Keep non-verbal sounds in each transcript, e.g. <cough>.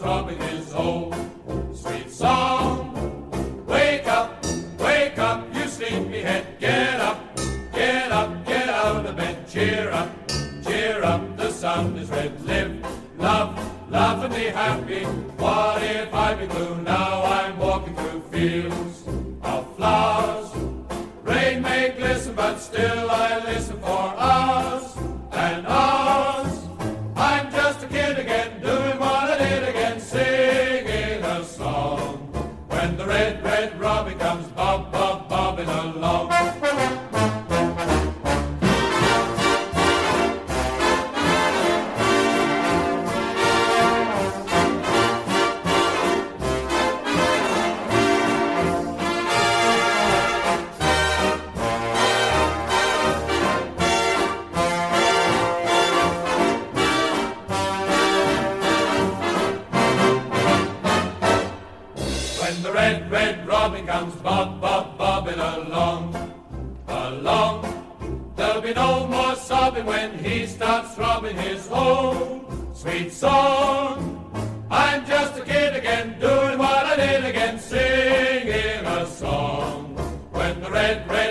Throbbing his old sweet song. Wake up, wake up, you sleepyhead, get up, get up, get out of bed, cheer up, cheer up, the sun is red, live, love, laugh and be happy. What if I be blue? Now I'm walking through fields of flowers. Rain may glisten, but still more when he starts throbbing his whole sweet song. I'm just a kid again, doing what I did again, singing a song. When the red, red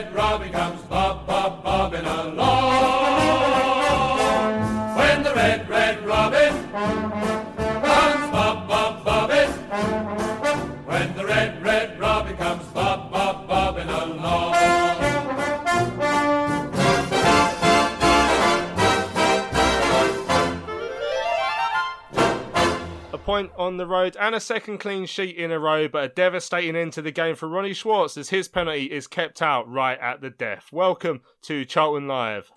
on the road and a second clean sheet in a row, but a devastating end to the game for Ronnie Schwartz as his penalty is kept out right at the death. Welcome to Charlton Live.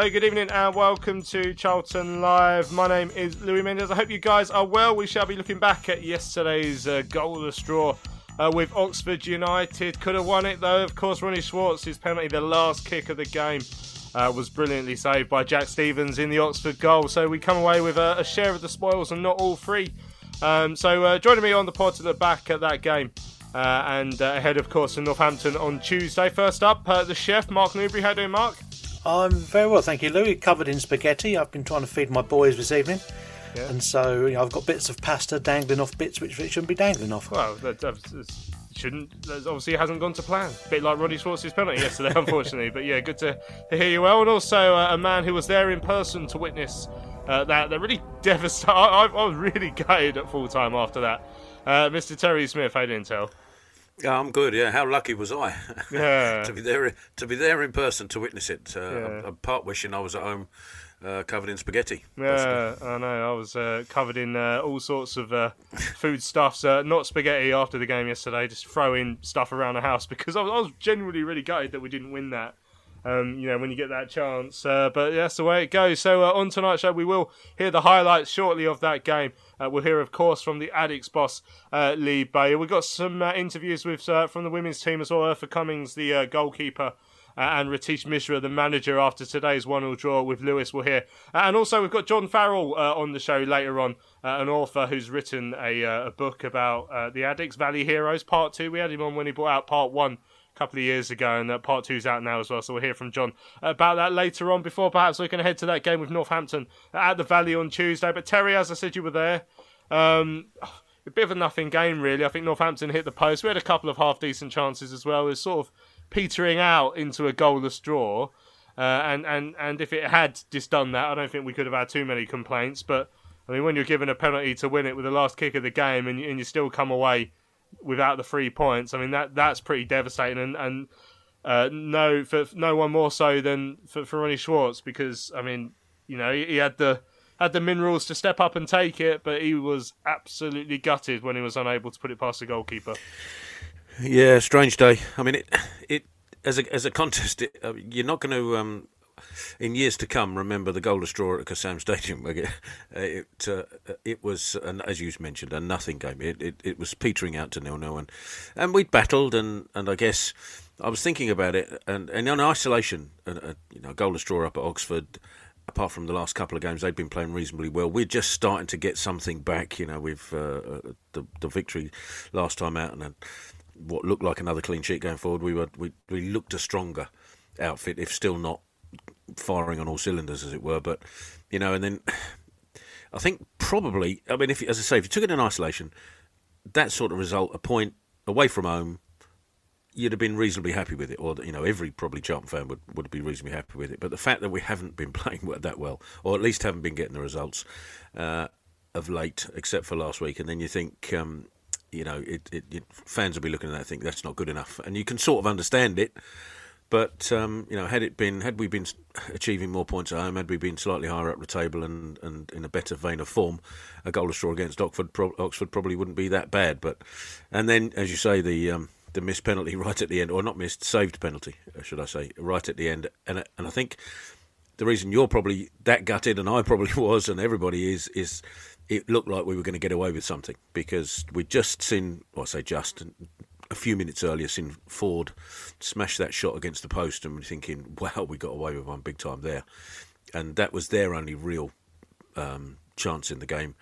So, good evening and welcome to Charlton Live. My name is Louis Mendes. I hope you guys are well. We shall be looking back at yesterday's uh, goalless draw uh, with Oxford United. Could have won it though. Of course, Ronnie Schwartz, his penalty, the last kick of the game, uh, was brilliantly saved by Jack Stevens in the Oxford goal. So, we come away with a, a share of the spoils and not all three. Um, so, uh, joining me on the pod to the back at that game. Uh, and uh, ahead, of course, in Northampton on Tuesday. First up, the chef, Mark Newbury. How you doing, Mark? I'm very well, thank you, Louis. Covered in spaghetti. I've been trying to feed my boys this evening, Yeah. and so you know, I've got bits of pasta dangling off bits which it shouldn't be dangling off. Well, that, that that shouldn't. That obviously hasn't gone to plan. A bit like Roddy Schwartz's penalty yesterday, <laughs> unfortunately. But yeah, good to, to hear you well. And also uh, a man who was there in person to witness uh, that. That really <laughs> devastated. I, I was really gutted at full time after that. Uh, Mr. Terry Smith, how didn't tell? Yeah, I'm good. Yeah, how lucky was I <laughs> Yeah. to be there to be there in person to witness it? Uh, Yeah. I'm, I'm part wishing I was at home, uh, covered in spaghetti. Yeah, I know. I was uh, covered in uh, all sorts of uh, food stuffs, uh, not spaghetti after the game yesterday, just throwing stuff around the house <laughs> because I was, I was genuinely really gutted that we didn't win that. Um, you know, when you get that chance. Uh, but that's the way it goes. So uh, on tonight's show, we will hear the highlights shortly of that game. Uh, we'll hear, of course, from the Addicks boss, uh, Lee Bowyer. We've got some uh, interviews with uh, from the women's team as well. Eartha Cumings, the goalkeeper, and Riteesh Mishra, the manager, after today's 1 0 draw with Lewes, we'll hear. And also, we've got John Farrell on the show later on, an author who's written a, a book about the Addicks Valley Heroes, part two. We had him on when he brought out part one a couple of years ago, and uh, part two's out now as well. So we'll hear from John about that later on. Before perhaps we can head to that game with Northampton at the Valley on Tuesday. But Terry, as I said, you were there. Um, a bit of a nothing game, really. I think Northampton hit the post. We had a couple of half decent chances as well. It's sort of petering out into a goalless draw. Uh, and, and, and if it had just done that, I don't think we could have had too many complaints. But I mean, when you're given a penalty to win it with the last kick of the game, and, and you still come away without the three points, I mean that that's pretty devastating. And, and uh, no, for no one more so than for, for Ronnie Schwartz, because I mean, you know, he, he had the had the minerals to step up and take it, but he was absolutely gutted when he was unable to put it past the goalkeeper. Yeah, strange day. I mean, it it as a as a contest, it, uh, you're not going to um, in years to come remember the goal draw at Kassam Stadium. It it, uh, it was, as you mentioned, a nothing game. It, it it was petering out to nil nil, and and we'd battled, and and I guess I was thinking about it, and and in isolation, uh, uh, you know, goal to straw up at Oxford. Apart from the last couple of games, they'd been playing reasonably well. We're just starting to get something back. You know, with uh, uh, the the victory last time out, and. Uh, what looked like another clean sheet going forward. We were we, we looked a stronger outfit, if still not firing on all cylinders, as it were. But you know, and then <sighs> I think probably, I mean, if as I say, if you took it in isolation, that sort of result, a point away from home, you'd have been reasonably happy with it, or you know, every probably Charlton fan would would be reasonably happy with it. But the fact that we haven't been <laughs> playing that well, or at least haven't been getting the results uh, of late, except for last week, and then you think. Um, you know, it, it, it, fans will be looking at that and think that's not good enough, and you can sort of understand it. But um, you know, had it been, had we been achieving more points at home, had we been slightly higher up the table and, and in a better vein of form, a goal straw against Oxford, pro- Oxford probably wouldn't be that bad. But and then, as you say, the um, the missed penalty <laughs> right at the end, or not missed, saved penalty, should I say, right at the end, and and I think the reason you're probably that gutted, and I <laughs> probably was, and everybody is, is it looked like we were going to get away with something because we'd just seen, well, I say just, a few minutes earlier, seen Forde smash that shot against the post, and thinking, <laughs> wow, we got away with one big time there. And that was their only real um, chance in the game.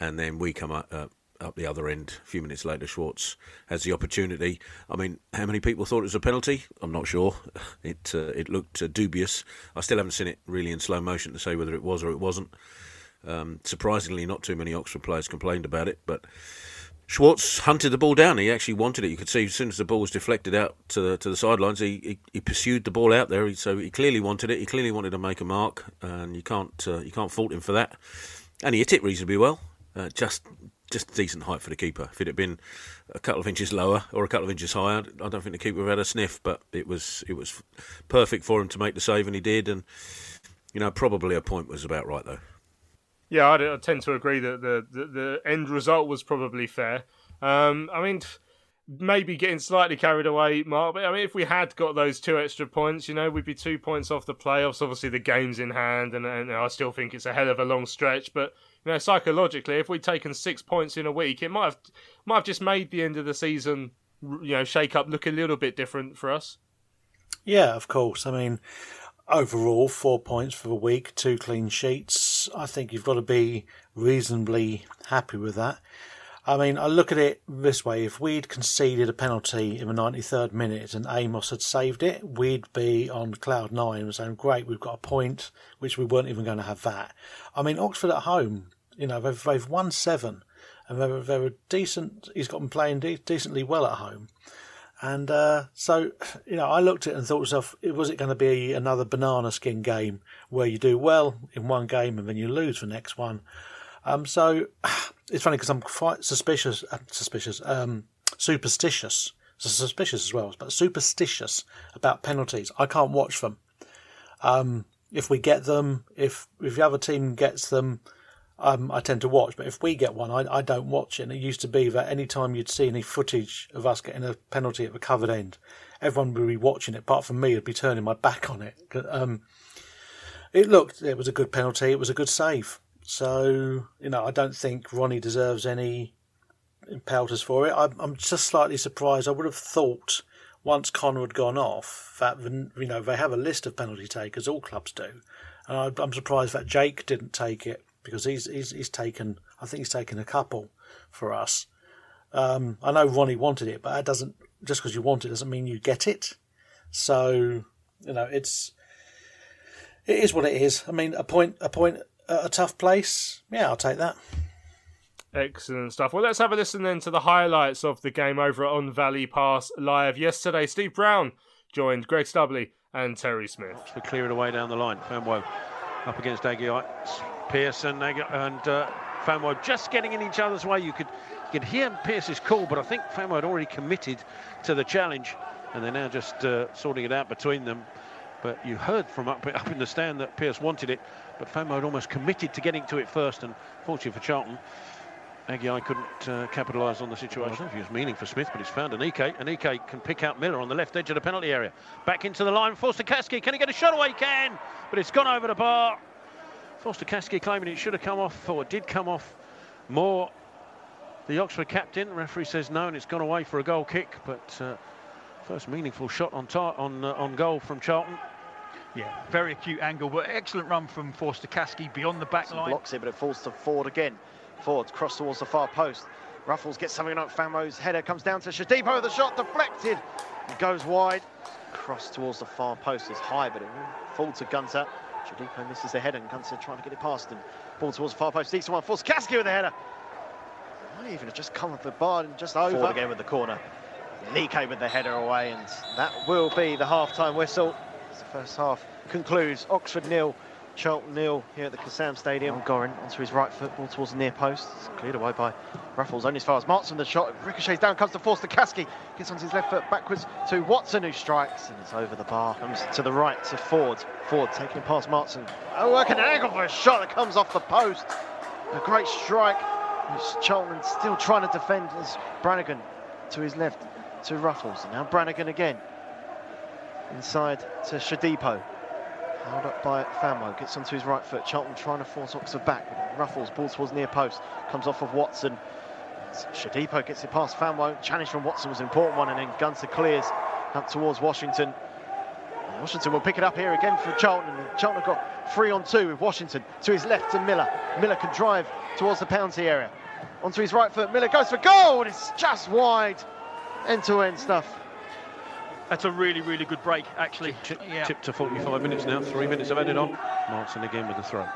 And then we come up, uh, up the other end a few minutes later. Schwartz has the opportunity. I mean, how many people thought it was a penalty? I'm not sure. <laughs> It uh, it looked uh, dubious. I still haven't seen it really in slow motion to say whether it was or it wasn't. Um, surprisingly, not too many Oxford players complained about it, but Schwartz hunted the ball down. He actually wanted it. You could see as soon as the ball was deflected out to the to the sidelines, he, he, he pursued the ball out there. He, so he clearly wanted it. He clearly wanted to make a mark, and you can't uh, you can't fault him for that. And he hit it reasonably well. Uh, just just decent height for the keeper. If it had been a couple of inches lower or a couple of inches higher, I don't think the keeper would have had a sniff. But it was it was perfect for him to make the save, and he did. And you know, probably a point was about right though. Yeah, I, I tend to agree that the, the, the end result was probably fair. Um, I mean, maybe getting slightly carried away, Mark. But I mean, if we had got those two extra points, you know, we'd be two points off the playoffs. Obviously, the game's in hand, and, and I still think it's a hell of a long stretch. But you know, psychologically, if we'd taken six points in a week, it might have might have just made the end of the season, you know, shake up look a little bit different for us. Yeah, of course. I mean, overall, four points for the week, two clean sheets. I think you've got to be reasonably happy with that. I mean, I look at it this way: if we'd conceded a penalty in the 93rd minute and Amos had saved it, we'd be on cloud nine and saying, "Great, we've got a point," which we weren't even going to have that. I mean, Oxford at home, you know, they've, they've won seven, and they're, they're a decent. He's got them playing de- decently well at home. And uh, so, you know, I looked at it and thought to myself, was it going to be another banana skin game where you do well in one game and then you lose the next one? Um, so <sighs> it's funny because I'm quite suspicious, uh, suspicious, um, superstitious, suspicious as well, but superstitious about penalties. I can't watch them. Um, if we get them, if if the other team gets them, um, I tend to watch. But if we get one, I, I don't watch it. And it used to be that any time you'd see any footage of us getting a penalty at the covered end, everyone would be watching it. Apart from me, I'd be turning my back on it. Um, it looked, it was a good penalty. It was a good save. So you know, I don't think Ronnie deserves any pelters for it. I'm, I'm just slightly surprised. I would have thought once Conor had gone off that you know they have a list of penalty takers. All clubs do, and I, I'm surprised that Jake didn't take it because he's he's, he's taken. I think he's taken a couple for us. Um, I know Ronnie wanted it, but that doesn't just because you want it doesn't mean you get it. So you know it's it is what it is. I mean, a point a point at a tough place. Yeah, I'll take that. Excellent stuff. Well, let's have a listen then to the highlights of the game over on Valley Pass Live. Yesterday, Steve Brown joined Greg Stubley and Terry Smith. To clear it away down the line. Famewo up against Agyei. Pearson and uh, Famewo just getting in each other's way. You could you could hear Pearce's call, but I think Famewo had already committed to the challenge, and they're now just uh, sorting it out between them. But you heard from up, up in the stand that Pearce wanted it, but Famewo had almost committed to getting to it first, and fortunately for Charlton, Agyei couldn't uh, capitalise on the situation. I don't know if he was meaning for Smith, but he's found Aneke. EK can pick out Millar on the left edge of the penalty area. Back into the line, Forster-Caskey. Can he get a shot away? He can, but it's gone over the bar. Forster-Caskey claiming it should have come off, or did come off more. The Oxford captain, referee says no, and it's gone away for a goal kick, but uh, first meaningful shot on, on, uh, on goal from Charlton. Yeah, very acute angle, but excellent run from Forster-Caskey beyond the back line. Blocks it, but it falls to Forde again. Forde cross towards the far post. Ruffels gets something like Famewo's header, comes down to Shodipo, the shot deflected, it goes wide. Cross towards the far post is high, but it falls fall to Gunter. Shodipo misses the header, and Gunter trying to get it past him. Ball towards the far post, decent one, Forster-Caskey with the header. Might even have just come off the bar and just over. Forde again with the corner. Nike with the header away, and that will be the half-time whistle. As the first half concludes, Oxford nil, Charlton nil here at the Kassam Stadium. Gorrin onto his right foot, ball towards the near post. It's cleared away by Ruffels, only as far as Martin. The shot ricochets down, comes to Forster-Caskey. Gets onto his left foot backwards to Watson, who strikes, and it's over the bar. Comes to the right to Forde. Forde taking past Martin. Oh, working an angle for a shot that comes off the post. A great strike. Charlton still trying to defend as Brannagan to his left to Ruffels. And now Brannagan again. Inside to Shodipo. Held up by Famewo, gets onto his right foot. Charlton trying to force Oxford back. Ruffels, ball towards near post, comes off of Watson. Shodipo gets it past Famewo. Challenge from Watson was an important one, and then Gunter clears up towards Washington. Washington will pick it up here again for Charlton. And Charlton got three on two with Washington to his left to Millar. Millar can drive towards the penalty area. Onto his right foot, Millar goes for goal, and it's just wide. End-to-end -end stuff. That's a really, really good break, actually. Chip, yeah. chip to 45 minutes now. Three minutes have added on. Martin again with the throw.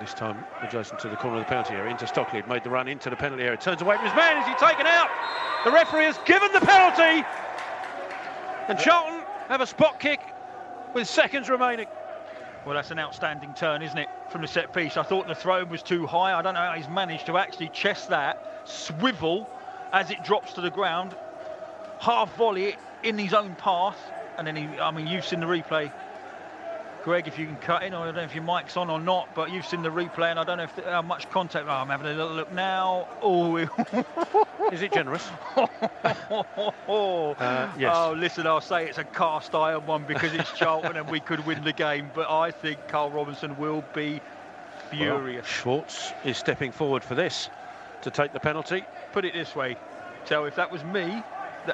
This time adjacent to the corner of the penalty area. Into Stockley. Made the run into the penalty area. Turns away from his man. Is he taken out? The referee has given the penalty. And Charlton have a spot kick with seconds remaining. Well, that's an outstanding turn, isn't it, from the set piece? I thought the throw was too high. I don't know how he's managed to actually chest that, swivel as it drops to the ground, half volley it in his own path, and then he, I mean, you've seen the replay. Greg, if you can cut in, I don't know if your mic's on or not, but you've seen the replay, and I don't know if the, how much contact. Oh, I'm having a little look now. Oh, <laughs> is it generous? <laughs> uh, yes. Oh, listen, I'll say it's a cast iron one because it's <laughs> Charlton and we could win the game, but I think Karl Robinson will be furious. Well, Schwartz is stepping forward for this to take the penalty. Put it this way, Tel, if that was me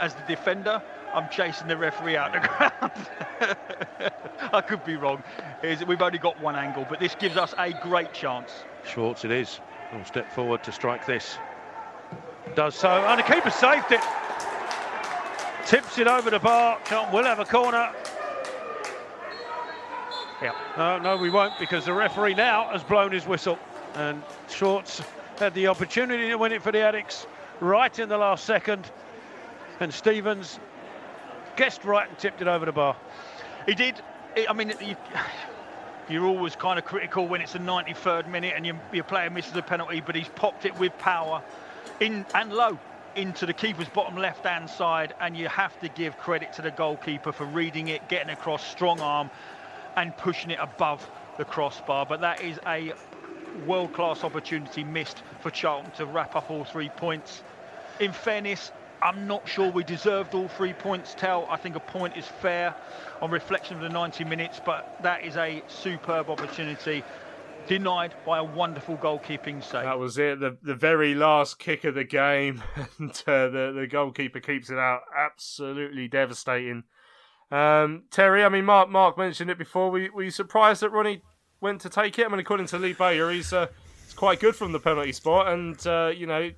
as the defender, I'm chasing the referee out the ground. <laughs> I could be wrong. We've only got one angle, but this gives us a great chance. Schwartz it is. Will step forward to strike this. Does so, and the keeper saved it. Tips it over the bar. Will have a corner. Yeah. No, no, we won't because the referee now has blown his whistle. And Schwartz had the opportunity to win it for the Addicks right in the last second. And Stevens guessed right and tipped it over the bar. He did. I mean, you're always kind of critical when it's the 93rd minute and your, your player misses a penalty, but he's popped it with power in and low into the keeper's bottom left hand side and you have to give credit to the goalkeeper for reading it getting across strong arm and pushing it above the crossbar but that is a world class opportunity missed for Charlton to wrap up all three points in fairness I'm not sure we deserved all three points, Tel. I think a point is fair on reflection of the 90 minutes, but that is a superb opportunity denied by a wonderful goalkeeping save. That was it, the the very last kick of the game, <laughs> and uh, the the goalkeeper keeps it out. Absolutely devastating. Um, Terry, I mean, Mark Mark mentioned it before. Were, were you surprised that Ronnie went to take it? I mean, according to Lee Bowyer, he's uh, quite good from the penalty spot, and uh, you know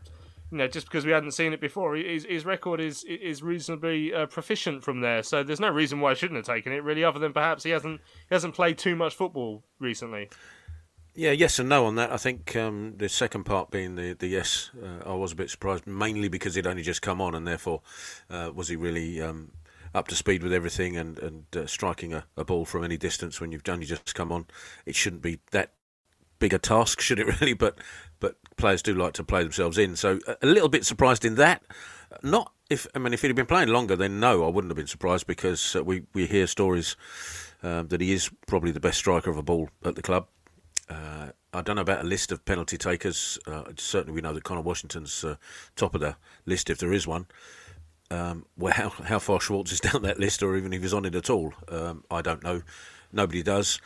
you know, just because we hadn't seen it before, his, his record is is reasonably uh, proficient from there. So there's no reason why I shouldn't have taken it, really, other than perhaps he hasn't he hasn't played too much football recently. Yeah, yes and no on that. I think um, the second part being the the yes, uh, I was a bit surprised, mainly because he'd only just come on, and therefore, uh, was he really? Um, up to speed with everything and and uh, striking a, a ball from any distance when you've only just come on, it shouldn't be that big a task, should it <laughs> really? But but players do like to play themselves in, so a little bit surprised in that. Not if I mean if he'd been playing longer, then no, I wouldn't have been surprised because uh, we we hear stories um, that he is probably the best striker of a ball at the club. Uh, I don't know about a list of penalty takers. Uh, certainly, we know that Conor Washington's uh, top of the list, if there is one. Um, well, how, how far Schwartz is <laughs> down that list, or even if he's on it at all, um, I don't know. Nobody does.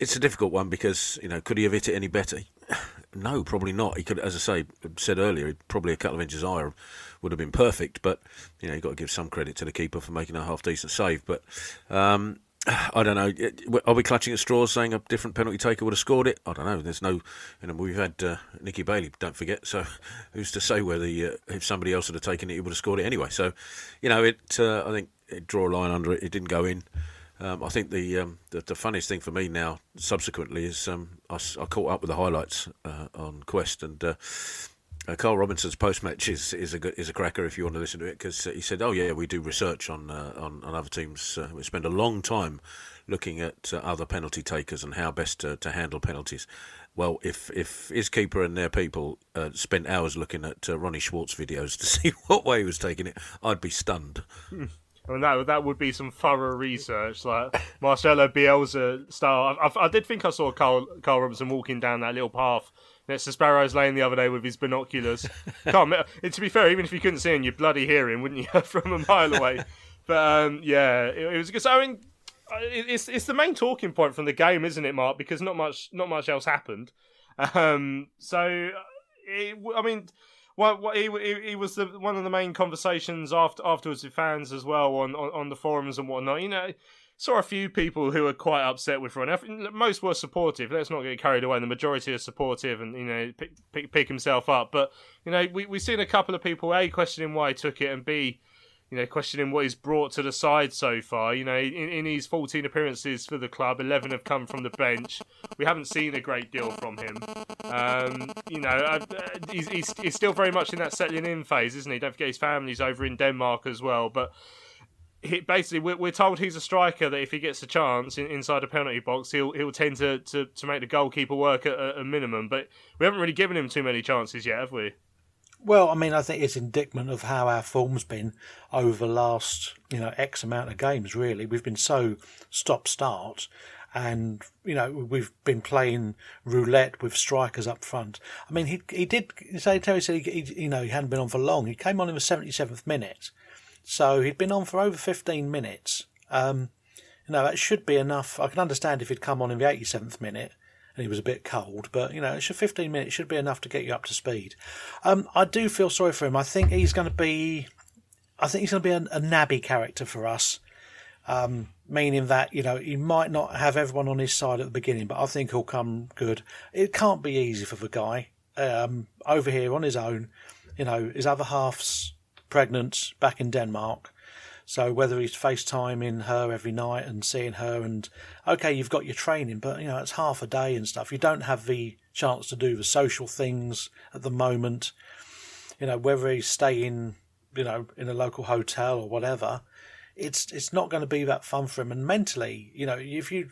It's a difficult one because you know, could he have hit it any better? <laughs> no, probably not. He could, as I say, said earlier, probably a couple of inches higher would have been perfect. But you know, you've got to give some credit to the keeper for making a half decent save. But um, <sighs> I don't know. Are we clutching at straws, saying a different penalty taker would have scored it? I don't know. There's no, you know, we've had uh, Nicky Bailey. Don't forget. So, <laughs> who's to say whether uh, if somebody else had taken it, he would have scored it anyway? So, you know, it. Uh, I think it draw a line under it. It didn't go in. Um, I think the, um, the, the funniest thing for me now, subsequently, is um, I, I, caught up with the highlights uh, on Quest and. Uh, uh, Karl Robinson's post match is is a good, is a cracker if you want to listen to it because uh, he said, "Oh yeah, we do research on uh, on, on other teams. Uh, we spend a long time looking at other penalty takers and how best to, to handle penalties." Well, if if his keeper and their people spent hours looking at Ronnie Schwartz videos to <laughs> see what way he was taking it, I'd be stunned. I mean, that that would be some thorough research, like Marcelo Bielsa style. I, I, I did think I saw Karl Karl Robinson walking down that little path next to Sparrow's Lane the other day with his binoculars. <laughs> Can't, to be fair, even if you couldn't see him, you'd bloody hear him, wouldn't you, <laughs> from a mile away? But um, yeah, it, it, was good. So, I mean, it's it's the main talking point from the game, isn't it, Mark? Because not much not much else happened. Um, so, it, I mean. Well, he, he, he was the, one of the main conversations after afterwards with fans as well on, on, on the forums and whatnot. You know, saw a few people who were quite upset with Ron. Most were supportive. Let's not get carried away. The majority are supportive and you know pick, pick, pick himself up. But you know we we've seen a couple of people a questioning why he took it and b you know questioning what he's brought to the side so far. You know in, in his 14 appearances for the club, 11 have come from the bench. We haven't seen a great deal from him. Um, you know uh, he's, he's he's still very much in that settling in phase, isn't he? Don't forget his family's over in Denmark as well, but he, basically we're, we're, told he's a striker that if he gets a chance in, inside a penalty box, he'll he'll tend to, to, to make the goalkeeper work at a, a, minimum. But we haven't really given him too many chances yet, have we? Well, I mean, I think it's indictment of how our form's been over the last you know X amount of games. Really, we've been so stop start. And you know we've been playing roulette with strikers up front. I mean, he he did say Terry said he, he, you know he hadn't been on for long. He came on in the seventy seventh minute, so he'd been on for over 15 minutes. Um, you know, that should be enough. I can understand if he'd come on in the 87th minute and he was a bit cold, but you know, it's 15 minutes should be enough to get you up to speed. Um, I do feel sorry for him. I think he's going to be, I think he's going to be a, a nabby character for us. Um, meaning that you know he might not have everyone on his side at the beginning, but I think he'll come good. It can't be easy for the guy um, over here on his own. You know, his other half's pregnant back in Denmark. So whether he's FaceTiming her every night and seeing her, and okay, you've got your training, but you know it's half a day and stuff. You don't have the chance to do the social things at the moment. You know whether he's staying, you know, in a local hotel or whatever, it's it's not going to be that fun for him. And mentally, you know, if you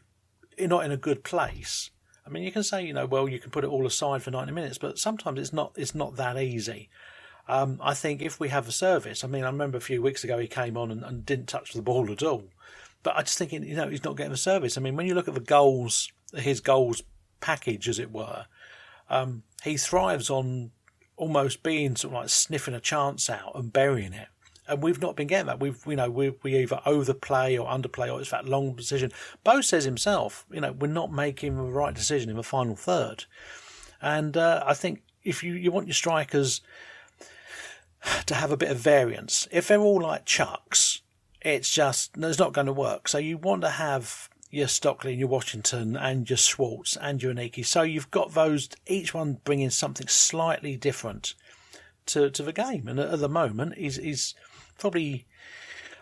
you're not in a good place, I mean, you can say, you know, well, you can put it all aside for ninety minutes, but sometimes it's not it's not that easy. Um, I think if we have a service, I mean, I remember a few weeks ago he came on and, and didn't touch the ball at all. But I just think, you know, he's not getting a service. I mean, when you look at the goals, his goals package, as it were, um, he thrives on almost being sort of like sniffing a chance out and burying it. And we've not been getting that. We've, you know, we, we either overplay or underplay, or it's that long decision. Bo says himself, you know, we're not making the right decision in the final third. And uh, I think if you, you want your strikers to have a bit of variance. If they're all like chucks, it's just it's not going to work. So you want to have your Stockley and your Washington and your Schwartz and your Aneke. So you've got those each one bringing something slightly different to to the game. And at, the moment, he's he's probably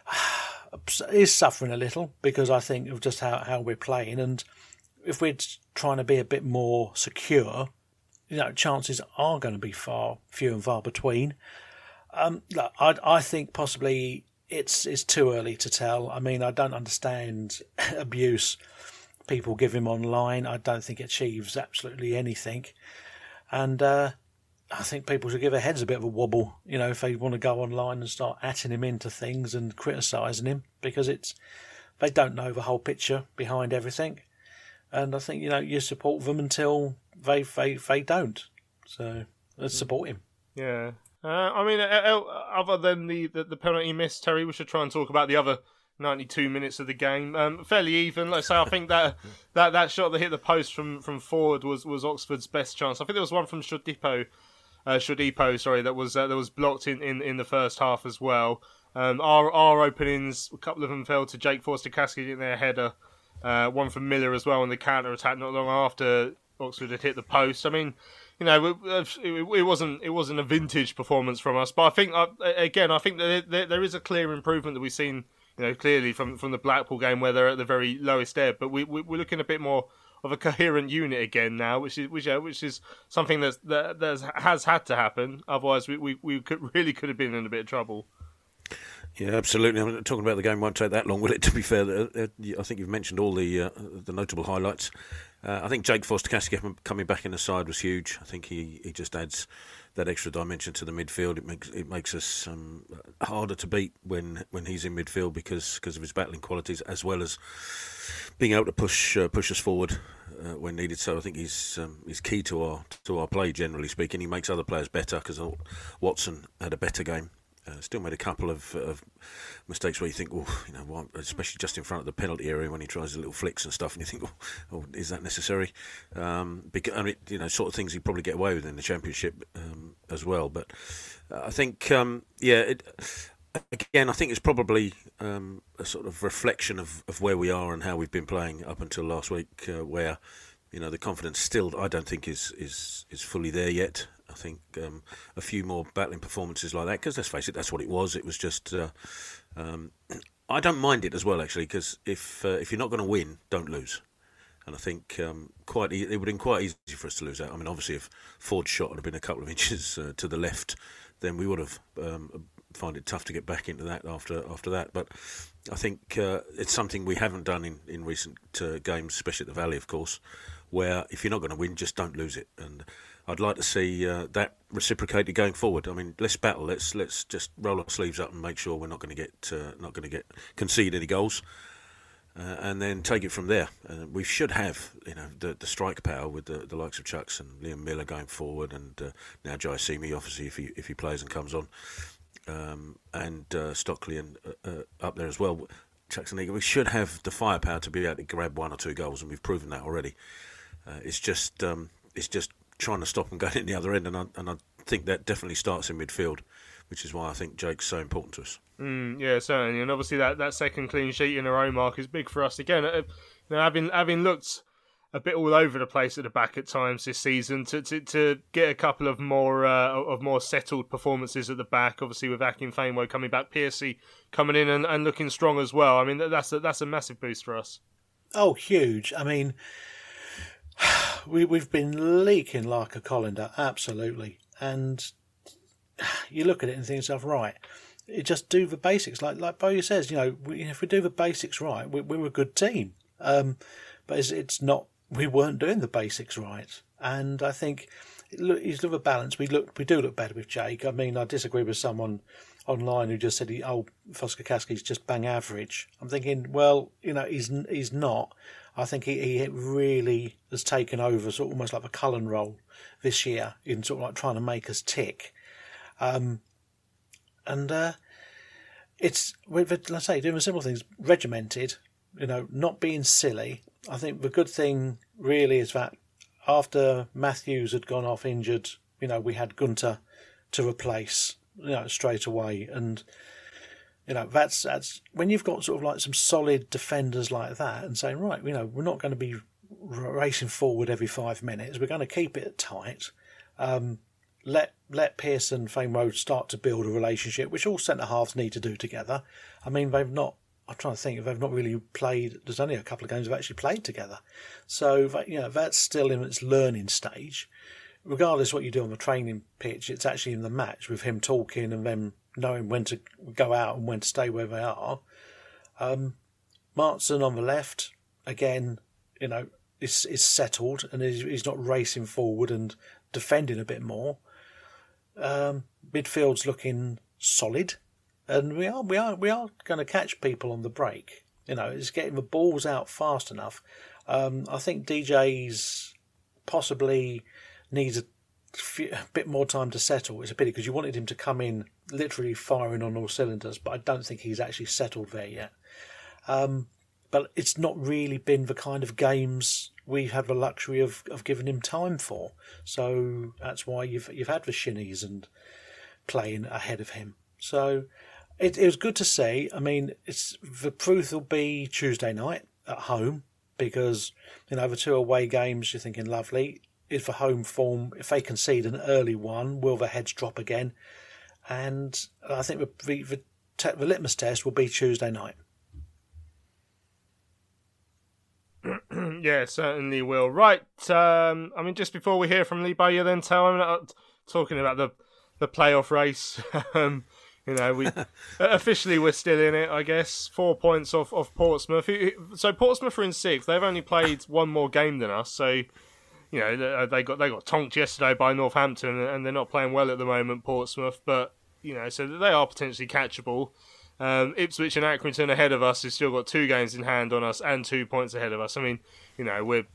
<sighs> is suffering a little because I think of just how how we're playing. And if we're trying to be a bit more secure, you know, chances are going to be far few and far between. Um, look, I, I think possibly it's it's too early to tell. I mean, I don't understand <laughs> abuse people give him online. I don't think it achieves absolutely anything, and uh, I think people should give their heads a bit of a wobble. You know, if they want to go online and start atting him into things and criticising him, because it's they don't know the whole picture behind everything, and I think you know you support them until they they they don't. So let's support him. Yeah, uh, I mean, uh, other than the, the, the penalty miss, Terry, we should try and talk about the other 92 minutes of the game. Um, fairly even. Let's say I think that <laughs> that, that shot that hit the post from, from forward was, was Oxford's best chance. I think there was one from Shodipo, uh, Shodipo, sorry, that was uh, that was blocked in, in, in the first half as well. Um, our our openings, a couple of them fell to Jake Forster-Caskey in their header. Uh, one from Millar as well on the counter attack not long after Oxford had hit the post. I mean, you know, it, wasn't it wasn't a vintage performance from us, but I think again, I think that there, there is a clear improvement that we've seen, you know, clearly from from the Blackpool game where they're at the very lowest ebb. But we, we are looking a bit more of a coherent unit again now, which is which, uh, which is something that's, that that has had to happen. Otherwise, we we, we could, <laughs> really could have been in a bit of trouble. Yeah, absolutely. I'm talking about the game won't take that long, will it? To be fair, uh, I think you've mentioned all the uh, the notable highlights. Uh, I think Jake Forster-Caskey coming back in the side was huge. I think he, he just adds that extra dimension to the midfield. It makes it makes us um, harder to beat when, when he's in midfield because because of his battling qualities as well as being able to push uh, push us forward uh, when needed. So I think he's um, he's key to our to our play generally speaking. He makes other players better because Watson had a better game uh, still made a couple of, of, mistakes where you think, well, you know, especially just in front of the penalty area when he tries the little flicks and stuff, and you think, well, oh is that necessary? Um, because I mean, you know, sort of things you probably get away with in the championship um, as well. But uh, I think, um, yeah, it, again, I think it's probably um, a sort of reflection of, of where we are and how we've been playing up until last week, uh, where you know the confidence still I don't think is is is fully there yet. I think um, a few more battling performances like that, because let's face it, that's what it was. It was just. Uh, um, <clears throat> I don't mind it as well, actually, because if uh, if you're not going to win, don't lose. And I think um, quite it would have been quite easy for us to lose out. I mean, obviously, if Forde's shot had been a couple of <laughs> inches uh, to the left, then we would have um, find it tough to get back into that after after that. But I think uh, it's something we haven't done in in recent uh, games, especially at the Valley, of course, where if you're not going to win, just don't lose it. And I'd like to see uh, that reciprocated going forward. I mean, let's battle. Let's let's just roll our sleeves up and make sure we're not going to get uh, not going to get concede any goals, uh, and then take it from there. Uh, we should have you know the, the strike power with the, the likes of Chuks and Liam Millar going forward, and uh, now Jaiyesimi obviously if he if he plays and comes on, um, and uh, Stockley and up there as well. Chuks and Egan, we should have the firepower to be able to grab one or two goals, and we've proven that already. it's just um, it's just trying to stop them <laughs> going in the other end, and I, and I think that definitely starts in midfield, which is why I think Jake's so important to us. Mm, yeah, certainly, and obviously that, that second clean sheet in a row mark is big for us again. Uh, you know, having having looked a bit all over the place at the back at times this season to to, to get a couple of more uh, of more settled performances at the back. Obviously, with Akin Akinfenwa coming back, Piercy coming in and, and looking strong as well. I mean, that's a, that's a massive boost for us. Oh, huge! I mean, we we've been leaking like a colander, absolutely. And you look at it and think yourself, right, you just do the basics. Like like Bowyer says, you know, we, if we do the basics right, we, we're a good team. Um, but it's, it's not. We weren't doing the basics right, and I think he's a balance. We look, we do look better with Jake. I mean, I disagree with someone online who just said, "Oh, Forster-Caskey's just bang average." I'm thinking, well, you know, he's he's not. I think he, he really has taken over, sort of almost like a Cullen role this year in sort of like trying to make us tick. Um, and uh, it's let's say doing simple things, regimented. You know, not being silly. I think the good thing really is that after Matthews had gone off injured, you know, we had Gunter to replace, you know, straight away, and you know, that's that's when you've got sort of like some solid defenders like that, and saying, right, you know, we're not going to be racing forward every five minutes. We're going to keep it tight. Um, let let Pearson Famewo start to build a relationship, which all centre halves need to do together. I mean, they've not. I'm trying to think they've not really played. There's only a couple of games they've actually played together, so you know that's still in its learning stage. Regardless what you do on the training pitch, it's actually in the match with him talking and them knowing when to go out and when to stay where they are. Um, Maatsen on the left, again, you know, is is settled and he's, he's not racing forward and defending a bit more. Um, midfield's looking solid, and we are we are we are going to catch people on the break. You know, it's getting the balls out fast enough. Um, I think DJ's possibly needs a, few, a, bit more time to settle. It's a pity because you wanted him to come in literally firing on all cylinders, but I don't think he's actually settled there yet. Um, but it's not really been the kind of games we have the luxury of, of giving him time for. So that's why you've you've had the shinnies and playing ahead of him. So it, it was good to see. I mean, it's the proof will be Tuesday night at home because you know the two away games. You're thinking lovely. If the home form, if they concede an early one, will the heads drop again? And I think the the, the, the litmus test will be Tuesday night. <clears throat> yeah, certainly will. Right. Um, I mean, just before we hear from Lee Bowyer, then tell him uh, talking about the the playoff race. <laughs> um, you know, we <laughs> officially we're still in it. I guess four points off off Portsmouth. So Portsmouth are in sixth. They've only played one more game than us. So you know they got they got tonked yesterday by Northampton, and they're not playing well at the moment. Portsmouth, but you know, so they are potentially catchable. Um, Ipswich and Accrington ahead of us have still got two games in hand on us and two points ahead of us. I mean, you know, we're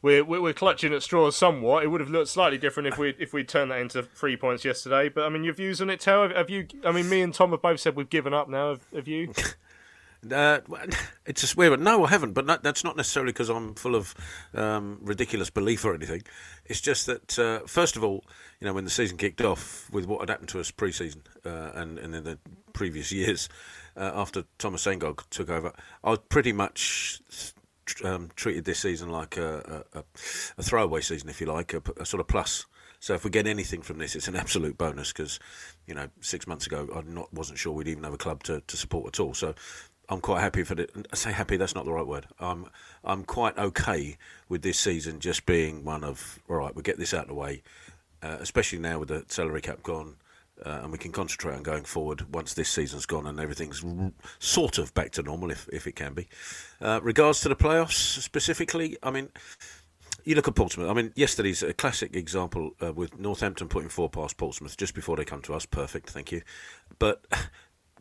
we're we're clutching at straws somewhat. It would have looked slightly different if we if we turned that into three points yesterday. But I mean, your views on it, Tel? Have you? I mean, me and Tom have both said we've given up now. Have, have you? <laughs> Uh, <laughs> it's just weird. No, I haven't. But that's not necessarily because I'm full of um, ridiculous belief or anything. It's just that, uh, first of all, you know, when the season kicked off with what had happened to us pre-season uh, and, and in the previous years uh, after Thomas Sandgaard took over, I pretty much um, treated this season like a, a, a, throwaway season, if you like, a, a sort of plus. So if we get anything from this, it's an absolute bonus because, you know, six months ago I not wasn't sure we'd even have a club to, to support at all. So I'm quite happy for it. I say happy, that's not the right word. I'm I'm quite okay with this season just being one of all right. We get this out of the way, uh, especially now with the salary cap gone, uh, and we can concentrate on going forward once this season's gone and everything's sort of back to normal, if if it can be. Uh, regards to the playoffs specifically, I mean. You look at Portsmouth. I mean, yesterday's a classic example uh, with Northampton putting four past Portsmouth just before they come to us. Perfect, thank you. But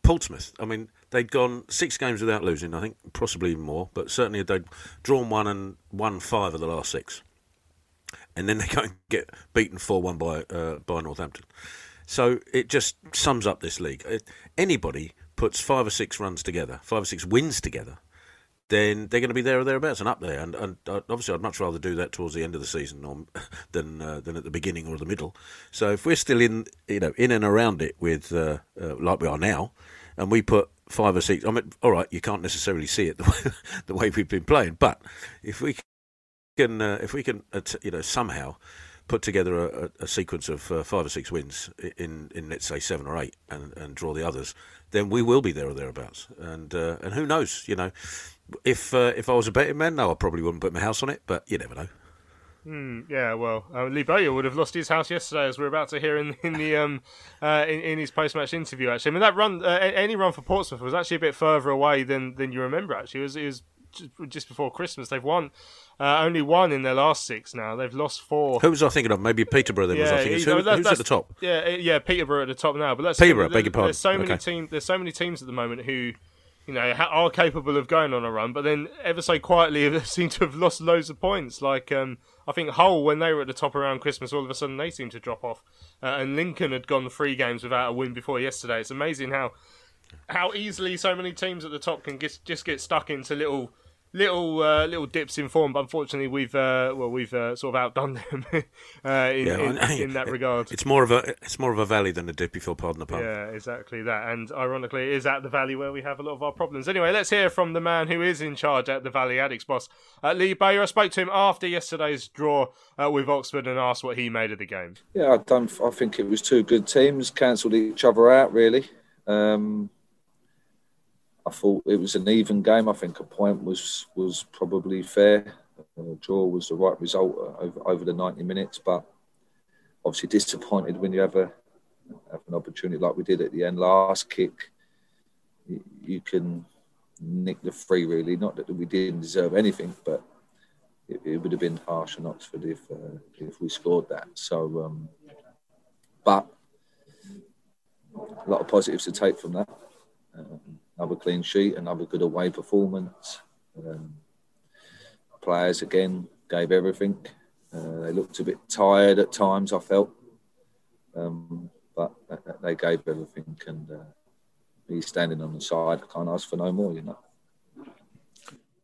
Portsmouth, I mean, they'd gone six games without losing, I think, possibly even more, but certainly they'd drawn one and won five of the last six. And then they go and get beaten 4 1 by, uh, by Northampton. So it just sums up this league. Anybody puts five or six runs together, five or six wins together, then they're going to be there or thereabouts and up there. And, and uh, obviously, I'd much rather do that towards the end of the season or, <laughs> than uh, than at the beginning or the middle. So if we're still in, you know, in and around it with uh, uh, like we are now, and we put five or six. I mean, all right, you can't necessarily see it <laughs> the way, the way we've been playing, but if we can, uh, if we can, you know, somehow put together a, a sequence of uh, five or six wins in, in let's say seven or eight, and, and draw the others, then we will be there or thereabouts. And uh, and who knows, you know, if uh, if I was a betting man, no, I probably wouldn't put my house on it, but you never know. Hmm, yeah, well, uh, Lee Bowyer would have lost his house yesterday, as we're about to hear in in the um uh, in, in his post match interview. Actually, I mean that run, uh, any run for Portsmouth was actually a bit further away than than you remember. Actually, it was, it was just before Christmas. They've won uh, only one in their last six. Now they've lost four. Who was I thinking of? Maybe Peterborough. Then yeah, was I thinking. Who, who's at the top? Yeah, yeah, Peterborough at the top now. But that's Peterborough. Beg your pardon. There's so many teams. There's so many teams at the moment who you know, are capable of going on a run, but then ever so quietly <laughs> seem to have lost loads of points. Like um, I think Hull, when they were at the top around Christmas, all of a sudden they seemed to drop off, uh, and Lincoln had gone three games without a win before yesterday. It's amazing how how easily so many teams at the top can just just get stuck into little little uh, little dips in form, but unfortunately we've uh, well we've uh, sort of outdone them <laughs> uh, in, yeah, in, in, that regard. It's more of a it's more of a valley than a dip, if you'll pardon the pun. Yeah, exactly that. And ironically, it is at the valley where we have a lot of our problems. Anyway, let's hear from the man who is in charge at the Valley Addicks boss, uh, Lee Bowyer. I spoke to him after yesterday's draw uh, with Oxford and asked what he made of the game. Yeah, I don't. I think it was two good teams cancelled each other out really. Um, I thought it was an even game. I think a point was was probably fair. A draw was the right result over, over the 90 minutes, but obviously disappointed when you have a have an opportunity like we did at the end. Last kick, you, you can nick the free. Really, not that we didn't deserve anything, but it, it would have been harsh on Oxford if uh, if we scored that. So, um, but a lot of positives to take from that. Um, another clean sheet, another good away performance. Um, players again gave everything. Uh, they looked a bit tired at times. I felt, um, but they gave everything, and uh, he's standing on the side. I can't ask for no more, you know